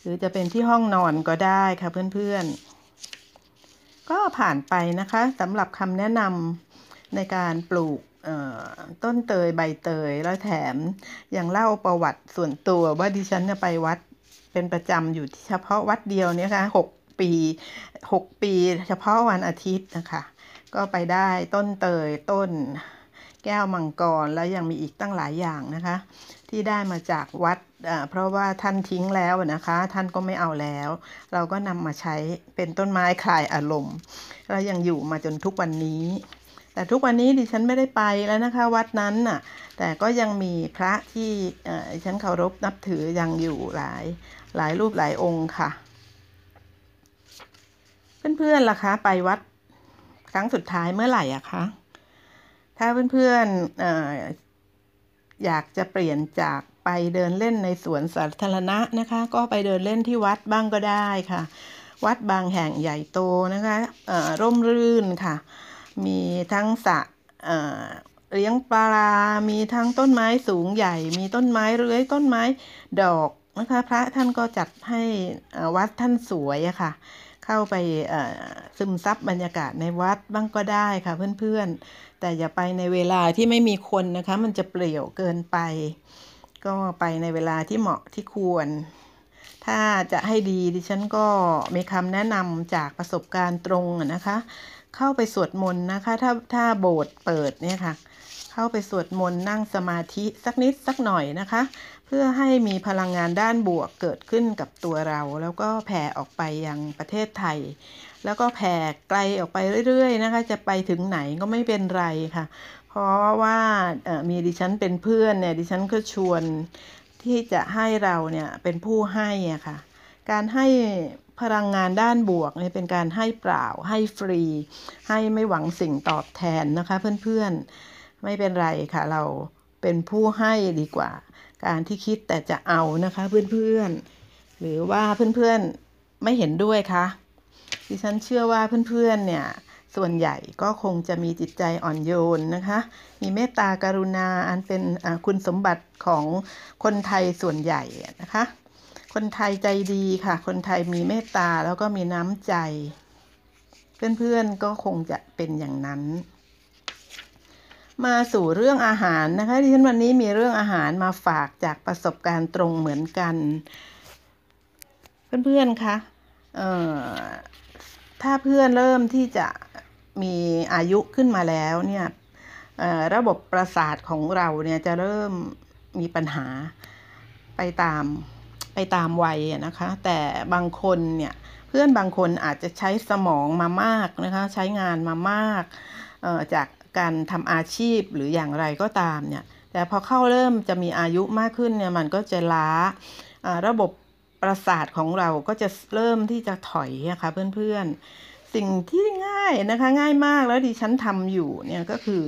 หรือจะเป็นที่ห้องนอนก็ได้ค่ะเพื่อนๆ ก็ผ่านไปนะคะสำหรับคำแนะนำในการปลูกต้นเตยใบเตยแล้วแถมยังเล่าประวัติส่วนตัวว่าดิฉันไปวัดเป็นประจำอยู่เฉพาะวัดเดียวเนี่ยค่ะหก ปีหกปี เฉพาะวันอาทิตย์นะคะ ก็ไปได้ต้นเตยต้นแก้วมังกรแล้วยังมีอีกตั้งหลายอย่างนะคะ ที่ได้มาจากวัดเพราะว่าท่านทิ้งแล้วนะคะ ท่านก็ไม่เอาแล้ว เราก็นำมาใช้เป็นต้นไม้คลายอารมณ์แล้วยังอยู่มาจนทุกวันนี้ แต่ทุกวันนี้ดิฉันไม่ได้ไปแล้วนะคะ วัดนั้นน่ะ แต่ก็ยังมีพระที่ดิฉันเคารพนับถือยังอยู่หลายหลายรูปหลายองค์ค่ะ เพื่อนๆล่ะคะ ไปวัดครั้งสุดท้ายเมื่อไหร่อะคะ ถ้าเพื่อนๆออยากจะเปลี่ยนจากไปเดินเล่นในสวนสาธารณะนะคะ ก็ไปเดินเล่นที่วัดบ้างก็ได้ค่ะ วัดบางแห่งใหญ่โตนะคะร่มรื่นค่ะ มีทั้งสระเลี้ยงปลา มีทั้งต้นไม้สูงใหญ่ มีต้นไม้เรื้อย ต้นไม้ดอกนะคะ พระท่านก็จัดให้วัดท่านสวยอะค่ะ เข้าไปซึมซับบรรยากาศในวัดบ้างก็ได้ค่ะเพื่อนๆ แต่อย่าไปในเวลาที่ไม่มีคนนะคะ มันจะเปลี่ยวเกินไป ก็ไปในเวลาที่เหมาะที่ควร ถ้าจะให้ดีดิฉันก็มีคำแนะนำจากประสบการณ์ตรงนะคะ เข้าไปสวดมนต์นะคะ ถ้าถ้าโบสถ์เปิดเนี่ยค่ะ เข้าไปสวดมนต์นั่งสมาธิสักนิดสักหน่อยนะคะ เพื่อให้มีพลังงานด้านบวกเกิดขึ้นกับตัวเรา แล้วก็แผ่ออกไปยังประเทศไทย แล้วก็แผ่ไกลออกไปเรื่อยๆนะคะจะไปถึงไหนก็ไม่เป็นไรค่ะ เพราะว่ามีดิฉันเป็นเพื่อนเนี่ยดิฉันก็ชวนที่จะให้เราเนี่ยเป็นผู้ให้อะค่ะ การให้พลังงานด้านบวกเนี่ยเป็นการให้เปล่าให้ฟรี ให้ไม่หวังสิ่งตอบแทนนะคะเพื่อนๆไม่เป็นไรค่ะเราเป็นผู้ให้ดีกว่า การที่คิดแต่จะเอานะคะเพื่อนๆ หรือว่าเพื่อนๆไม่เห็นด้วยคะดิฉันเชื่อว่าเพื่อนๆเนี่ยส่วนใหญ่ก็คงจะมีจิตใจอ่อนโยนนะคะ มีเมตตากรุณาอันเป็นคุณสมบัติของคนไทยส่วนใหญ่นะคะ คนไทยใจดีค่ะ คนไทยมีเมตตาแล้วก็มีน้ำใจ เพื่อนๆก็คงจะเป็นอย่างนั้น มาสู่เรื่องอาหารนะคะที่ฉันวันนี้มีเรื่องอาหารมาฝากจากประสบการณ์ตรงเหมือนกัน เพื่อนๆคะเอ่อถ้าเพื่อนเริ่มที่จะมีอายุขึ้นมาแล้วเนี่ยระบบประสาทของเราเนี่ยจะเริ่มมีปัญหาไปตามไปตามวัยนะคะ แต่บางคนเนี่ยเพื่อนบางคนอาจจะใช้สมองมามากนะคะ ใช้งานมามากจาก การทำอาชีพหรืออย่างไรก็ตามเนี่ยแต่พอเข้าเริ่มจะมีอายุมากขึ้นเนี่ยมันก็จะล้าระบบประสาทของเราก็จะเริ่มที่จะถอยนะคะเพื่อนๆ สิ่งที่ง่ายนะคะง่ายมากแล้วดิฉันทำอยู่เนี่ยก็คือ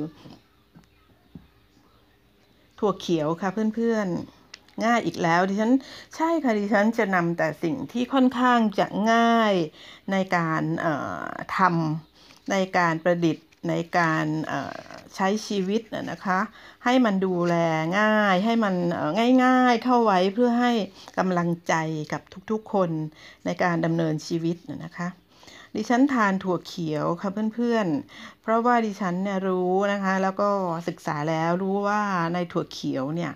ถั่วเขียวค่ะเพื่อนๆ ง่ายอีกแล้วดิฉันใช่ค่ะดิฉันจะนำแต่สิ่งที่ค่อนข้างจะง่ายในการทำในการประดิษฐ์ ในการใช้ชีวิตนะคะ ให้มันดูแลง่าย ให้มันง่าย ๆเข้าไว้เพื่อให้กำลังใจกับทุกๆคนในการดำเนินชีวิตนะคะดิฉันทานถั่วเขียวค่ะเพื่อนๆ เพราะว่าดิฉันเนี่ยรู้นะคะ แล้วก็ศึกษาแล้วรู้ว่าในถั่วเขียวเนี่ย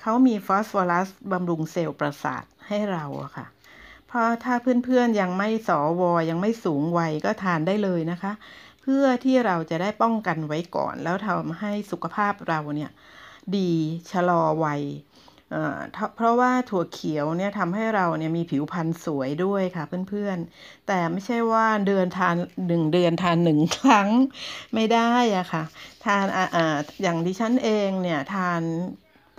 เขามีฟอสฟอรัสบำรุงเซลล์ประสาทให้เราอะค่ะ เพราะถ้าเพื่อนๆยังไม่สอวอยังไม่สูงวัยก็ทานได้เลยนะคะ พื่อที่เราจะได้ป้องกันไว้ก่อน แล้วทำให้สุขภาพเราเนี่ยดีชะลอวัยเพราะว่าถั่วเขียวเนี่ยทำให้เราเนี่ยมีผิวพรรณสวยด้วยค่ะเพื่อนๆ แต่ไม่ใช่ว่าเดือนทานหนึ่งเดือนทานหนึ่งครั้งไม่ได้อะค่ะ ทานอ่าอย่างดิฉันเองเนี่ยทาน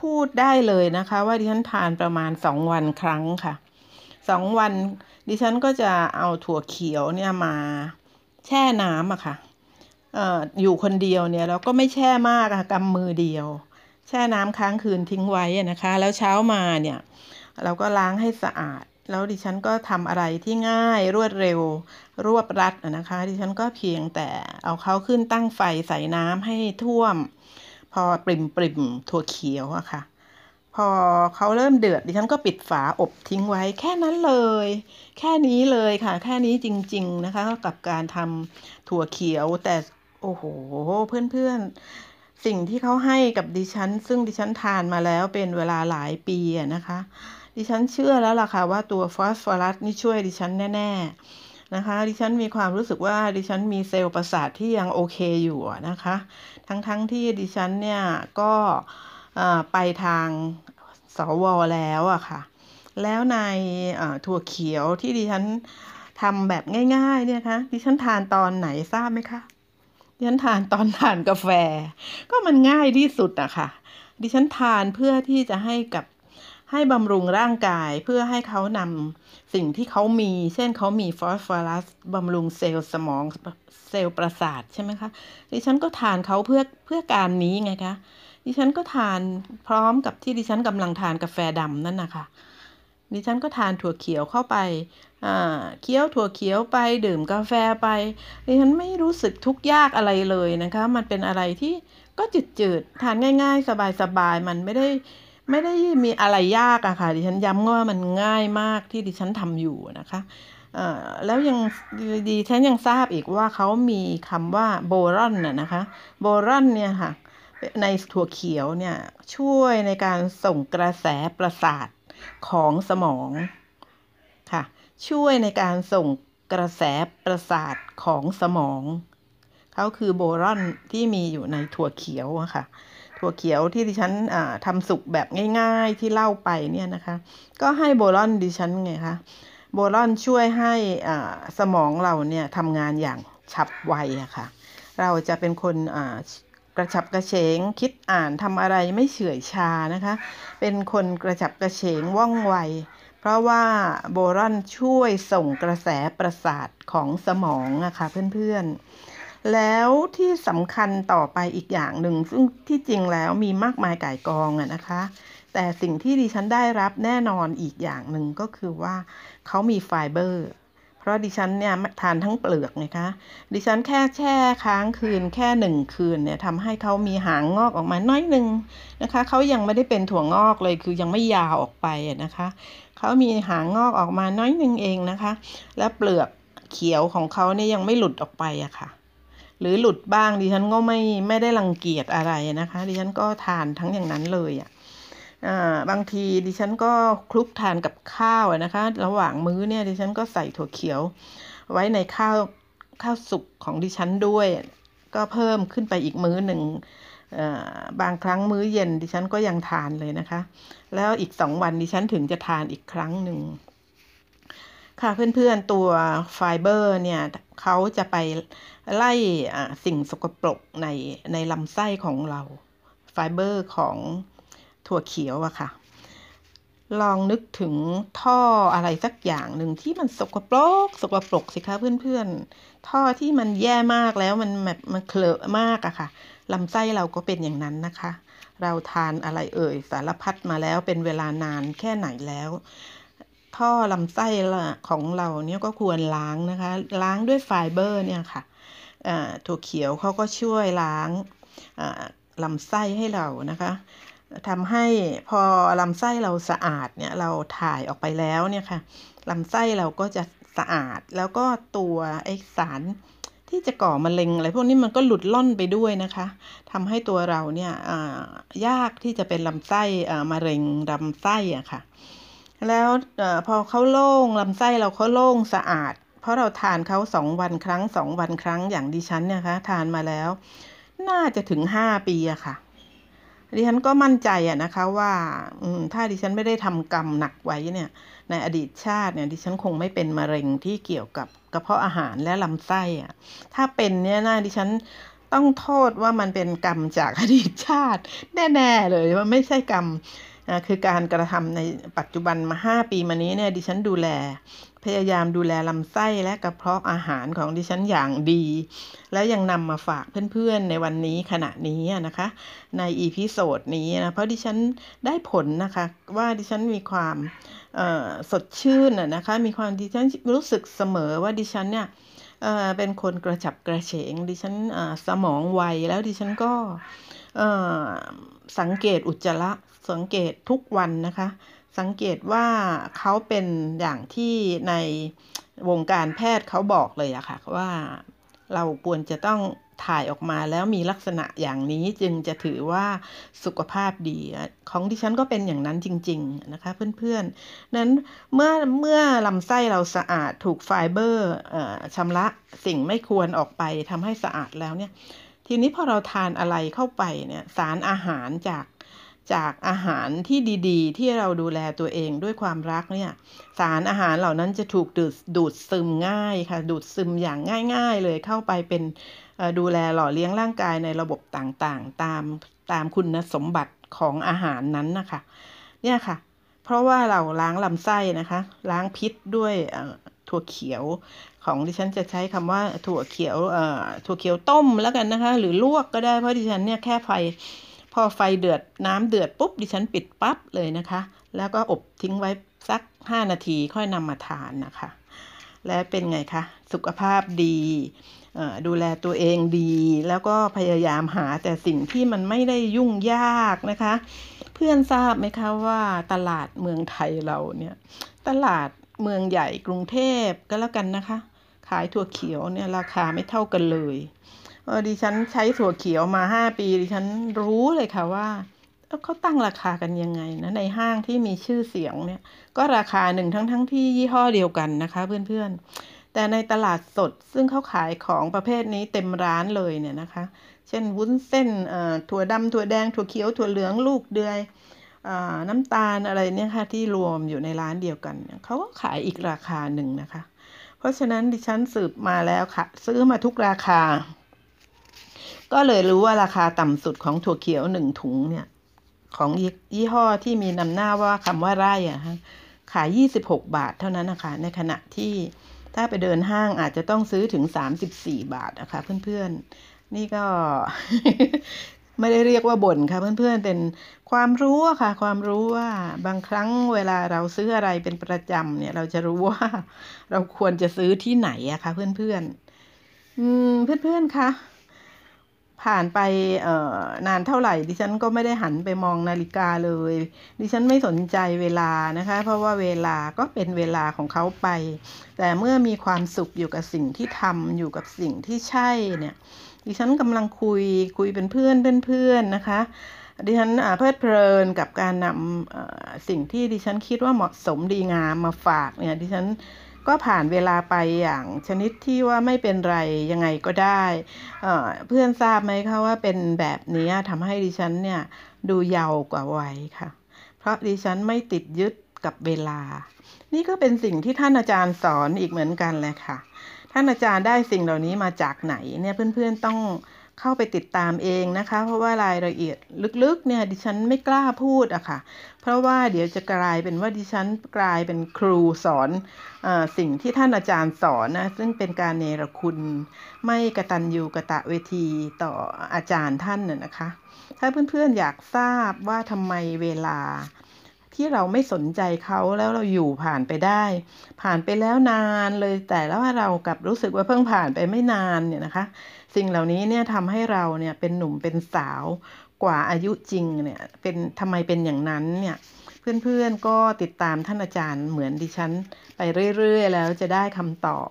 พูดได้เลยนะคะ ว่าดิฉันทานประมาณสองวันครั้งค่ะสองวันดิฉันก็จะเอาถั่วเขียวเนี่ยมา แช่น้ำอะค่ะอออยู่คนเดียวเนี่ยเราก็ไม่แช่มากอะกำมือเดียว แช่น้ำค้างคืนทิ้งไว้นะคะ แล้วเช้ามาเนี่ยเราก็ล้างให้สะอาด แล้วดิฉันก็ทำอะไรที่ง่ายรวดเร็วรวบรัดนะคะ ดิฉันก็เพียงแต่เอาเขาขึ้นตั้งไฟใส่น้ำให้ท่วม พอปริมปริมถั่วเขียวอะค่ะ พอเขาเริ่มเดือดดิฉันก็ปิดฝาอบทิ้งไว้แค่นั้นเลย แค่นี้เลยค่ะ แค่นี้จริง ๆนะคะ กับการทำถั่วเขียวแต่โอ้โหเพื่อนๆ สิ่งที่เขาให้กับดิฉัน ซึ่งดิฉันทานมาแล้วเป็นเวลาหลายปีนะคะ ดิฉันเชื่อแล้วล่ะค่ะว่าตัวฟอสฟอรัสนี่ช่วยดิฉันแน่ ๆนะคะ ดิฉันมีความรู้สึกว่าดิฉันมีเซลล์ประสาทที่ยังโอเคอยู่นะคะ ทั้งๆทที่ดิฉันเนี่ยก็ ไปทางสวแล้วอะค่ะ แล้วในถั่วเขียวที่ดิฉันทำแบบง่าย ๆ เนี่ยคะดิฉันทานตอนไหนทราบไหมคะดิฉันทานตอนทานกาแฟ ก็มันง่ายที่สุดอะค่ะดิฉันทานเพื่อที่จะให้กับให้บำรุงร่างกายเพื่อให้เขานำสิ่งที่เขามี เช่นเขามีฟอสฟอรัสบำรุงเซลล์สมองเซลล์ประสาทใช่ไหมคะดิฉันก็ทานเขาเพื่อเพื่อการนี้ไงคะ ดิฉันก็ทานพร้อมกับที่ดิฉันกำลังทานกาแฟดำนั่นนะคะดิฉันก็ทานถั่วเขียวเข้าไปเคี้ยวถั่วเขียวไปดื่มกาแฟไปดิฉันไม่รู้สึกทุกข์ยากอะไรเลยนะคะ มันเป็นอะไรที่ก็จืดๆทานง่าย ๆ สบายๆมันไม่ได้ไม่ได้มีอะไรยากอะค่ะดิฉันย้ำว่ามันง่ายมากที่ดิฉันทำอยู่นะคะแล้วยังดิฉันยังทราบอีกว่าเขามีคำว่าโบรอนน่ะนะคะ โบรอนเนี่ยค่ะ ในถั่วเขียวเนี่ยช่วยในการส่งกระแสประสาทของสมองค่ะ ช่วยในการส่งกระแสประสาทของสมองเขาคือโบรอนที่มีอยู่ในถั่วเขียวอะค่ะ ถั่วเขียวที่ดิฉันทำสุกแบบง่าย ๆที่เล่าไปเนี่ยนะคะ ก็ให้โบรอนดิฉันไงคะโบรอนช่วยให้สมองเราเนี่ยทำงานอย่างฉับไวอะค่ะ เราจะเป็นคนอ่า กระฉับกระเฉง คิดอ่านทำอะไรไม่เฉื่อยชานะคะ เป็นคนกระฉับกระเฉงว่องไว เพราะว่าโบรอนช่วยส่งกระแสประสาทของสมองอะค่ะเพื่อนๆ แล้วที่สำคัญต่อไปอีกอย่างหนึ่ง ซึ่งที่จริงแล้วมีมากมายก่ายกองอะนะคะ แต่สิ่งที่ดิฉันได้รับแน่นอนอีกอย่างหนึ่งก็คือว่าเขามีไฟเบอร์ ราะดิฉันเนี่ยทานทั้งเปลือกนะคะ ดิฉันแค่แช่ค้างคืนแค่หนึ่งคืนเนี่ยทำให้เขามีหางงอกออกมาน้อยหนึ่งนะคะเขายังไม่ได้เป็นถั่วงอกเลยคือยังไม่ยาวออกไปนะคะเขามีหางงอกออกมาน้อยหนึ่งเองนะคะ และเปลือกเขียวของเขาเนี่ยยังไม่หลุดออกไปอะค่ะ หรือหลุดบ้างดิฉันก็ไม่ไม่ได้รังเกียจอะไรนะคะ ดิฉันก็ทานทั้งอย่างนั้นเลยอะ บางทีดิฉันก็คลุกทานกับข้าวนะคะ ระหว่างมื้อเนี่ยดิฉันก็ใส่ถั่วเขียว ไว้ในข้าวข้าวสุกของดิฉันด้วย ก็เพิ่มขึ้นไปอีกมื้อหนึ่งบางครั้งมื้อเย็นดิฉันก็ยังทานเลยนะคะ แล้วอีกสองวันดิฉันถึงจะทานอีกครั้งหนึ่งค่ะเพื่อนๆตัวไฟเบอร์เนี่ยเขาจะไปไล่สิ่งสกปรกในในลำไส้ของเราไฟเบอร์ของ ถั่วเขียวอะค่ะ ลองนึกถึงท่ออะไรสักอย่างหนึ่งที่มันสกปรกสกปรกสิคะเพื่อนๆ ท่อที่มันแย่มากแล้วมันแบบมันเคลอะมากอะค่ะลำไส้เราก็เป็นอย่างนั้นนะคะ เราทานอะไรเอ่ยสารพัดมาแล้วเป็นเวลานานแค่ไหนแล้วท่อลำไส้ของเราเนี่ยก็ควรล้างนะคะ ล้างด้วยไฟเบอร์เนี่ยค่ะถั่วเขียวเขาก็ช่วยล้างลำไส้ให้เรานะคะ ทำให้พอลำไส้เราสะอาดเนี่ยเราถ่ายออกไปแล้วเนี่ยค่ะลำไส้เราก็จะสะอาดแล้วก็ตัวไอสารที่จะก่อมะเร็งอะไรพวกนี้มันก็หลุดล่อนไปด้วยนะคะทำให้ตัวเราเนี่ยยากที่จะเป็นลำไส้มะเร็งลำไส้อะค่ะ แล้วอพอเขาโล่งลำไส้เราเขาโล่งสะอาด เพราะเราทานเขาสองวันครั้งสองวันครั้งอย่างดิฉันเนี่ยคะทานมาแล้ว น่าจะถึงห้าปีอะค่ะ ดิฉันก็มั่นใจอะนะคะว่าถ้าดิฉันไม่ได้ทำกรรมหนักไว้เนี่ยในอดีตชาติเนี่ยดิฉันคงไม่เป็นมะเร็งที่เกี่ยวกับกระเพาะอาหารและลำไส้อะถ้าเป็นเนี่ยน่าดิฉันต้องโทษว่ามันเป็นกรรมจากอดีตชาติ แน่ๆเลยว่าไม่ใช่กรรมคือการกระทำในปัจจุบันมาห้าปีมานี้เนี่ยดิฉันดูแล พยายามดูแลลำไส้และกระเพาะอาหารของดิฉันอย่างดี แล้วยังนำมาฝากเพื่อนๆในวันนี้ขณะนี้นะคะ ใน episode นี้นะ เพราะดิฉันได้ผลนะคะ ว่าดิฉันมีความสดชื่นนะคะ มีความดิฉันรู้สึกเสมอว่าดิฉันเนี่ยเป็นคนกระฉับกระเฉง ดิฉันสมองไวแล้วดิฉันก็สังเกตอุจจาระสังเกตทุกวันนะคะ สังเกตว่าเขาเป็นอย่างที่ในวงการแพทย์เขาบอกเลยอะค่ะว่าเราควรจะต้องถ่ายออกมาแล้วมีลักษณะอย่างนี้จึงจะถือว่าสุขภาพดี ของดิฉันก็เป็นอย่างนั้นจริง ๆ นะคะเพื่อนๆ นั้นเมื่อเมื่อลำไส้เราสะอาดถูกไฟเบอร์ชำระสิ่งไม่ควรออกไปทำให้สะอาดแล้วเนี่ย ทีนี้พอเราทานอะไรเข้าไปเนี่ยสารอาหารจาก จากอาหารที่ดีๆ ที่เราดูแลตัวเองด้วยความรักเนี่ยสารอาหารเหล่านั้นจะถูกดูดดูดซึมง่ายค่ะ ดูดซึมอย่างง่าย ๆ เลยเข้าไปเป็นดูแลหล่อเลี้ยงร่างกายในระบบต่างๆ ตามตามคุณสมบัติของอาหารนั้นนะคะเนี่ยค่ะ เพราะว่าเราล้างลำไส้นะคะ ล้างพิษด้วยถั่วเขียวของดิฉันจะใช้คำว่าถั่วเขียวถั่วเขียวต้มแล้วกันนะคะ หรือลวกก็ได้เพราะดิฉันเนี่ยแค่ไฟ อไฟเดือดน้ำเดือดปุ๊บดิฉันปิดปั๊บเลยนะคะ แล้วก็อบทิ้งไว้สัก 5 นาทีค่อยนำมาทานนะคะ และเป็นไงคะ สุขภาพดีดูแลตัวเองดี แล้วก็พยายามหาแต่สิ่งที่มันไม่ได้ยุ่งยากนะคะ เพื่อนทราบไหมคะว่าตลาดเมืองไทยเราเนี่ย ตลาดเมืองใหญ่กรุงเทพก็แล้วกันนะคะ ขายถั่วเขียวเนี่ยราคาไม่เท่ากันเลย เออดิฉันใช้ถั่วเขียวมาห้าปี ดิฉันรู้เลยค่ะว่าเขาตั้งราคากันยังไงนะในห้างที่มีชื่อเสียงเนี่ย ก็ราคาหนึ่งทั้งทั้งที่ยี่ห้อเดียวกันนะคะเพื่อนๆ แต่ในตลาดสดซึ่งเขาขายของประเภทนี้เต็มร้านเลยเนี่ยนะคะ เช่นวุ้นเส้นถั่วดำถั่วแดงถั่วเขียวถั่วเหลืองลูกเดือยน้ำตาลอะไรเนี่ยค่ะที่รวมอยู่ในร้านเดียวกันเขาก็ขายอีกราคาหนึ่งนะคะ เพราะฉะนั้นดิฉันสืบมาแล้วค่ะ ซื้อมาทุกราคา ก็เลยรู้ว่าราคาต่ำสุดของถั่วเขียวหนึ่งถุงเนี่ย ของยี่ห้อที่มีนำหน้าว่าคำว่าไร่อะฮะขาย 26 บาทเท่านั้นนะคะ ในขณะที่ถ้าไปเดินห้างอาจจะต้องซื้อถึง 34 บาทนะคะเพื่อนๆ นี่ก็ไม่ได้เรียกว่าบ่นค่ะเพื่อนๆ เป็นความรู้ค่ะ ความรู้ว่าบางครั้งเวลาเราซื้ออะไรเป็นประจำเนี่ย เราจะรู้ว่าเราควรจะซื้อที่ไหนอะคะเพื่อนๆ อืมเพื่อนๆคะ ผ่านไปนานเท่าไหร่ ดิฉันก็ไม่ได้หันไปมองนาฬิกาเลย ดิฉันไม่สนใจเวลานะคะ เพราะว่าเวลาก็เป็นเวลาของเขาไป แต่เมื่อมีความสุขอยู่กับสิ่งที่ทำอยู่กับสิ่งที่ใช่เนี่ย ดิฉันกำลังคุยคุยเป็นเพื่อนเพื่อนๆนะคะ ดิฉันเพลิดเพลินกับการนำสิ่งที่ดิฉันคิดว่าเหมาะสมดีงามมาฝากเนี่ยดิฉัน ก็ผ่านเวลาไปอย่างชนิดที่ว่าไม่เป็นไรยังไงก็ได้ เพื่อนทราบไหมคะว่าเป็นแบบนี้ทำให้ดิฉันเนี่ยดูเยาวกว่าวัยค่ะ เพราะดิฉันไม่ติดยึดกับเวลา นี่ก็เป็นสิ่งที่ท่านอาจารย์สอนอีกเหมือนกันเลยค่ะ ท่านอาจารย์ได้สิ่งเหล่านี้มาจากไหนเนี่ยเพื่อนๆต้องเข้าไปติดตามเองนะคะ เพราะว่ารายละเอียดลึกๆเนี่ยดิฉันไม่กล้าพูดอะค่ะ ราะว่าเดี๋ยวจะกลายเป็นว่าดิฉันกลายเป็นครูสอนอสิ่งที่ท่านอาจารย์สอนนะซึ่งเป็นการเนรคุณ ไม่กระตันยูกระตะเวทีต่ออาจารย์ท่านน่ะนะคะ ถ้าเพื่อนๆอยากทราบว่าทำไมเวลาที่เราไม่สนใจเขาแล้วเราอยู่ผ่านไปได้ ผ่านไปแล้วนานเลยแต่แล้วเรากลับรู้สึกว่าเพิ่งผ่านไปไม่นานเนี่ยนะคะ สิ่งเหล่านี้เนี่ยทำให้เราเนี่ยเป็นหนุ่มเป็นสาว กว่าอายุจริงเนี่ยเป็นทำไมเป็นอย่างนั้นเนี่ยเพื่อนๆก็ติดตามท่านอาจารย์เหมือนดิฉันไปเรื่อยๆ แล้วจะได้คำตอบ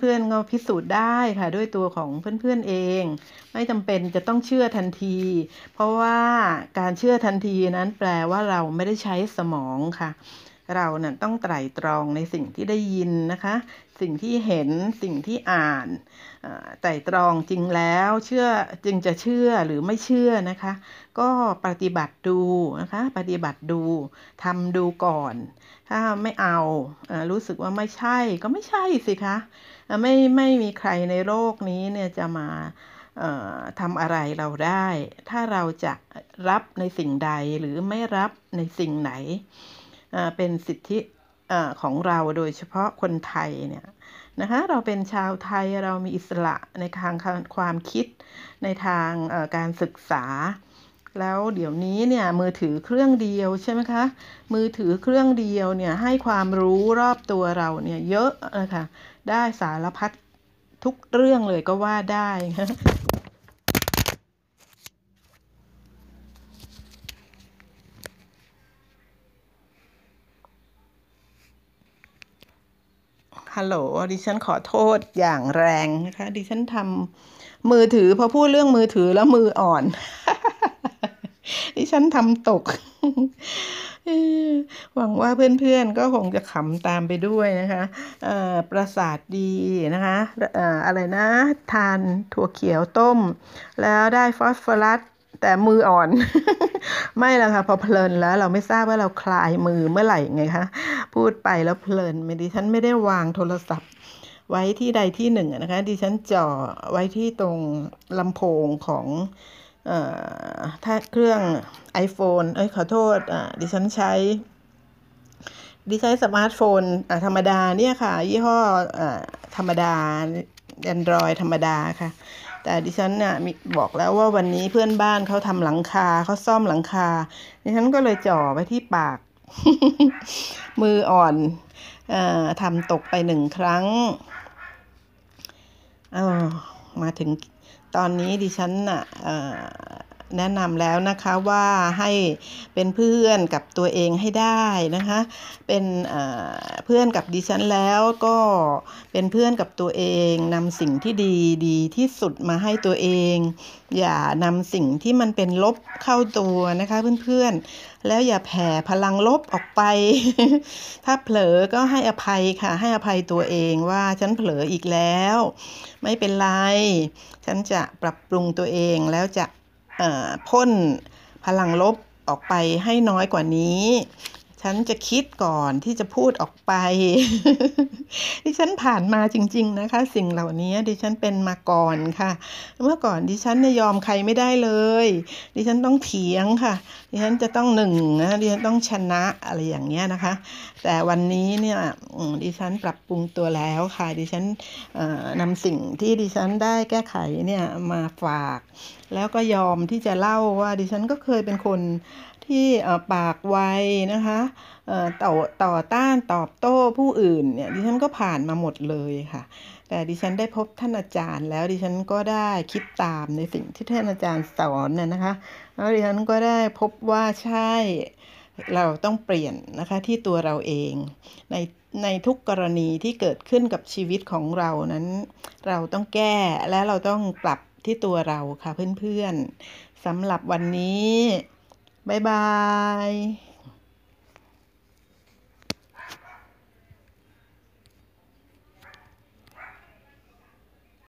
เพื่อนๆก็พิสูจน์ได้ค่ะด้วยตัวของเพื่อนๆเอง ไม่จำเป็นจะต้องเชื่อทันที เพราะว่าการเชื่อทันทีนั้นแปลว่าเราไม่ได้ใช้สมองค่ะ เราเนี่ยต้องไตร่ตรองในสิ่งที่ได้ยินนะคะ สิ่งที่เห็นสิ่งที่อ่าน ไต่ตรองจริงแล้วเชื่อจึงจะเชื่อหรือไม่เชื่อนะคะ ก็ปฏิบัติดูนะคะ ปฏิบัติดูทำดูก่อน ถ้าไม่เอารู้สึกว่าไม่ใช่ก็ไม่ใช่สิคะไม่ไม่มีใครในโลกนี้เนี่ยจะมาทำอะไรเราได้ ถ้าเราจะรับในสิ่งใดหรือไม่รับในสิ่งไหนเป็นสิทธิของเราโดยเฉพาะคนไทยเนี่ย นะคะ เราเป็นชาวไทยเรามีอิสระในทางความคิดในทางการศึกษา แล้วเดี๋ยวนี้เนี่ยมือถือเครื่องเดียวใช่ไหมคะ มือถือเครื่องเดียวเนี่ยให้ความรู้รอบตัวเราเนี่ยเยอะนะคะได้สารพัดทุกเรื่องเลยก็ว่าได้ ฮัลโหล ดิฉันขอโทษอย่างแรงนะคะ ดิฉันทำมือถือพอพูดเรื่องมือถือแล้วมืออ่อน ดิฉันทำตก หวังว่าเพื่อนๆก็คงจะขำตามไปด้วยนะคะประสาทดีนะคะอออะไรนะ ทานถั่วเขียวต้ม แล้วได้ฟอสฟอรัส แต่มืออ่อน ไม่ละค่ะพอเพลินแล้วเราไม่ทราบว่าเราคลายมือเมื่อไหร่ไงคะพูดไปแล้วเพลินไม่ดิฉันไม่ได้วางโทรศัพท์ ไว้ที่ใดที่หนึ่งนะคะ ดิฉันจ่อไว้ที่ตรงลำโพงของเอ่อถ้าเครื่อง iPhone เอ้ยขอโทษอ่าดิฉันใช้ดิฉันสมาร์ทโฟนธรรมดาเนี่ยค่ะ ยี่ห้ออ่าธรรมดา Android ธรรมดาค่ะ แต่ดิฉันเนี่ยมีบอกแล้วว่าวันนี้เพื่อนบ้านเขาทำหลังคาเขาซ่อมหลังคา ดิฉันก็เลยจ่อไปที่ปาก มืออ่อนอทำตกไปหนึ่งครั้งมาถึงตอนนี้ดิฉันน่ะเอ่อ แนะนำแล้วนะคะว่าให้เป็นเพื่อนกับตัวเองให้ได้นะคะ เป็นเพื่อนกับดิฉันแล้วก็เป็นเพื่อนกับตัวเองนำสิ่งที่ดีดีที่สุดมาให้ตัวเอง อย่านำสิ่งที่มันเป็นลบเข้าตัวนะคะเพื่อนๆ แล้วอย่าแผ่พลังลบออกไป ถ้าเผลอก็ให้อภัยค่ะ ให้อภัยตัวเองว่าฉันเผลออีกแล้ว ไม่เป็นไร ฉันจะปรับปรุงตัวเองแล้วจะ พ่นพลังลบออกไปให้น้อยกว่านี้ ฉันจะคิดก่อนที่จะพูดออกไป ดิฉันผ่านมาจริง ๆนะคะ สิ่งเหล่านี้ดิฉันเป็นมาก่อนค่ะ เมื่อก่อนดิฉันเนี่ยยอมใครไม่ได้เลย ดิฉันต้องเถียงค่ะ ดิฉันจะต้องหนึ่งนะดิฉันต้องชนะอะไรอย่างเงี้ยนะคะ แต่วันนี้เนี่ยดิฉันปรับปรุงตัวแล้วค่ะ ดิฉันนำสิ่งที่ดิฉันได้แก้ไขเนี่ยมาฝาก แล้วก็ยอมที่จะเล่าว่าดิฉันก็เคยเป็นคน ที่ปากไวนะคะเอ่อต่อต่อต้านตอบโต้ผู้อื่นเนี่ยดิฉันก็ผ่านมาหมดเลยค่ะ แต่ดิฉันได้พบท่านอาจารย์แล้วดิฉันก็ได้คิดตามในสิ่งที่ท่านอาจารย์สอนน่ะนะคะแล้วดิฉันก็ได้พบว่าใช่เราต้องเปลี่ยนนะคะที่ตัวเราเองในในทุกกรณีที่เกิดขึ้นกับชีวิตของเรานั้น เราต้องแก้และเราต้องปรับที่ตัวเราค่ะเพื่อนๆสำหรับวันนี้ บ๊ายบาย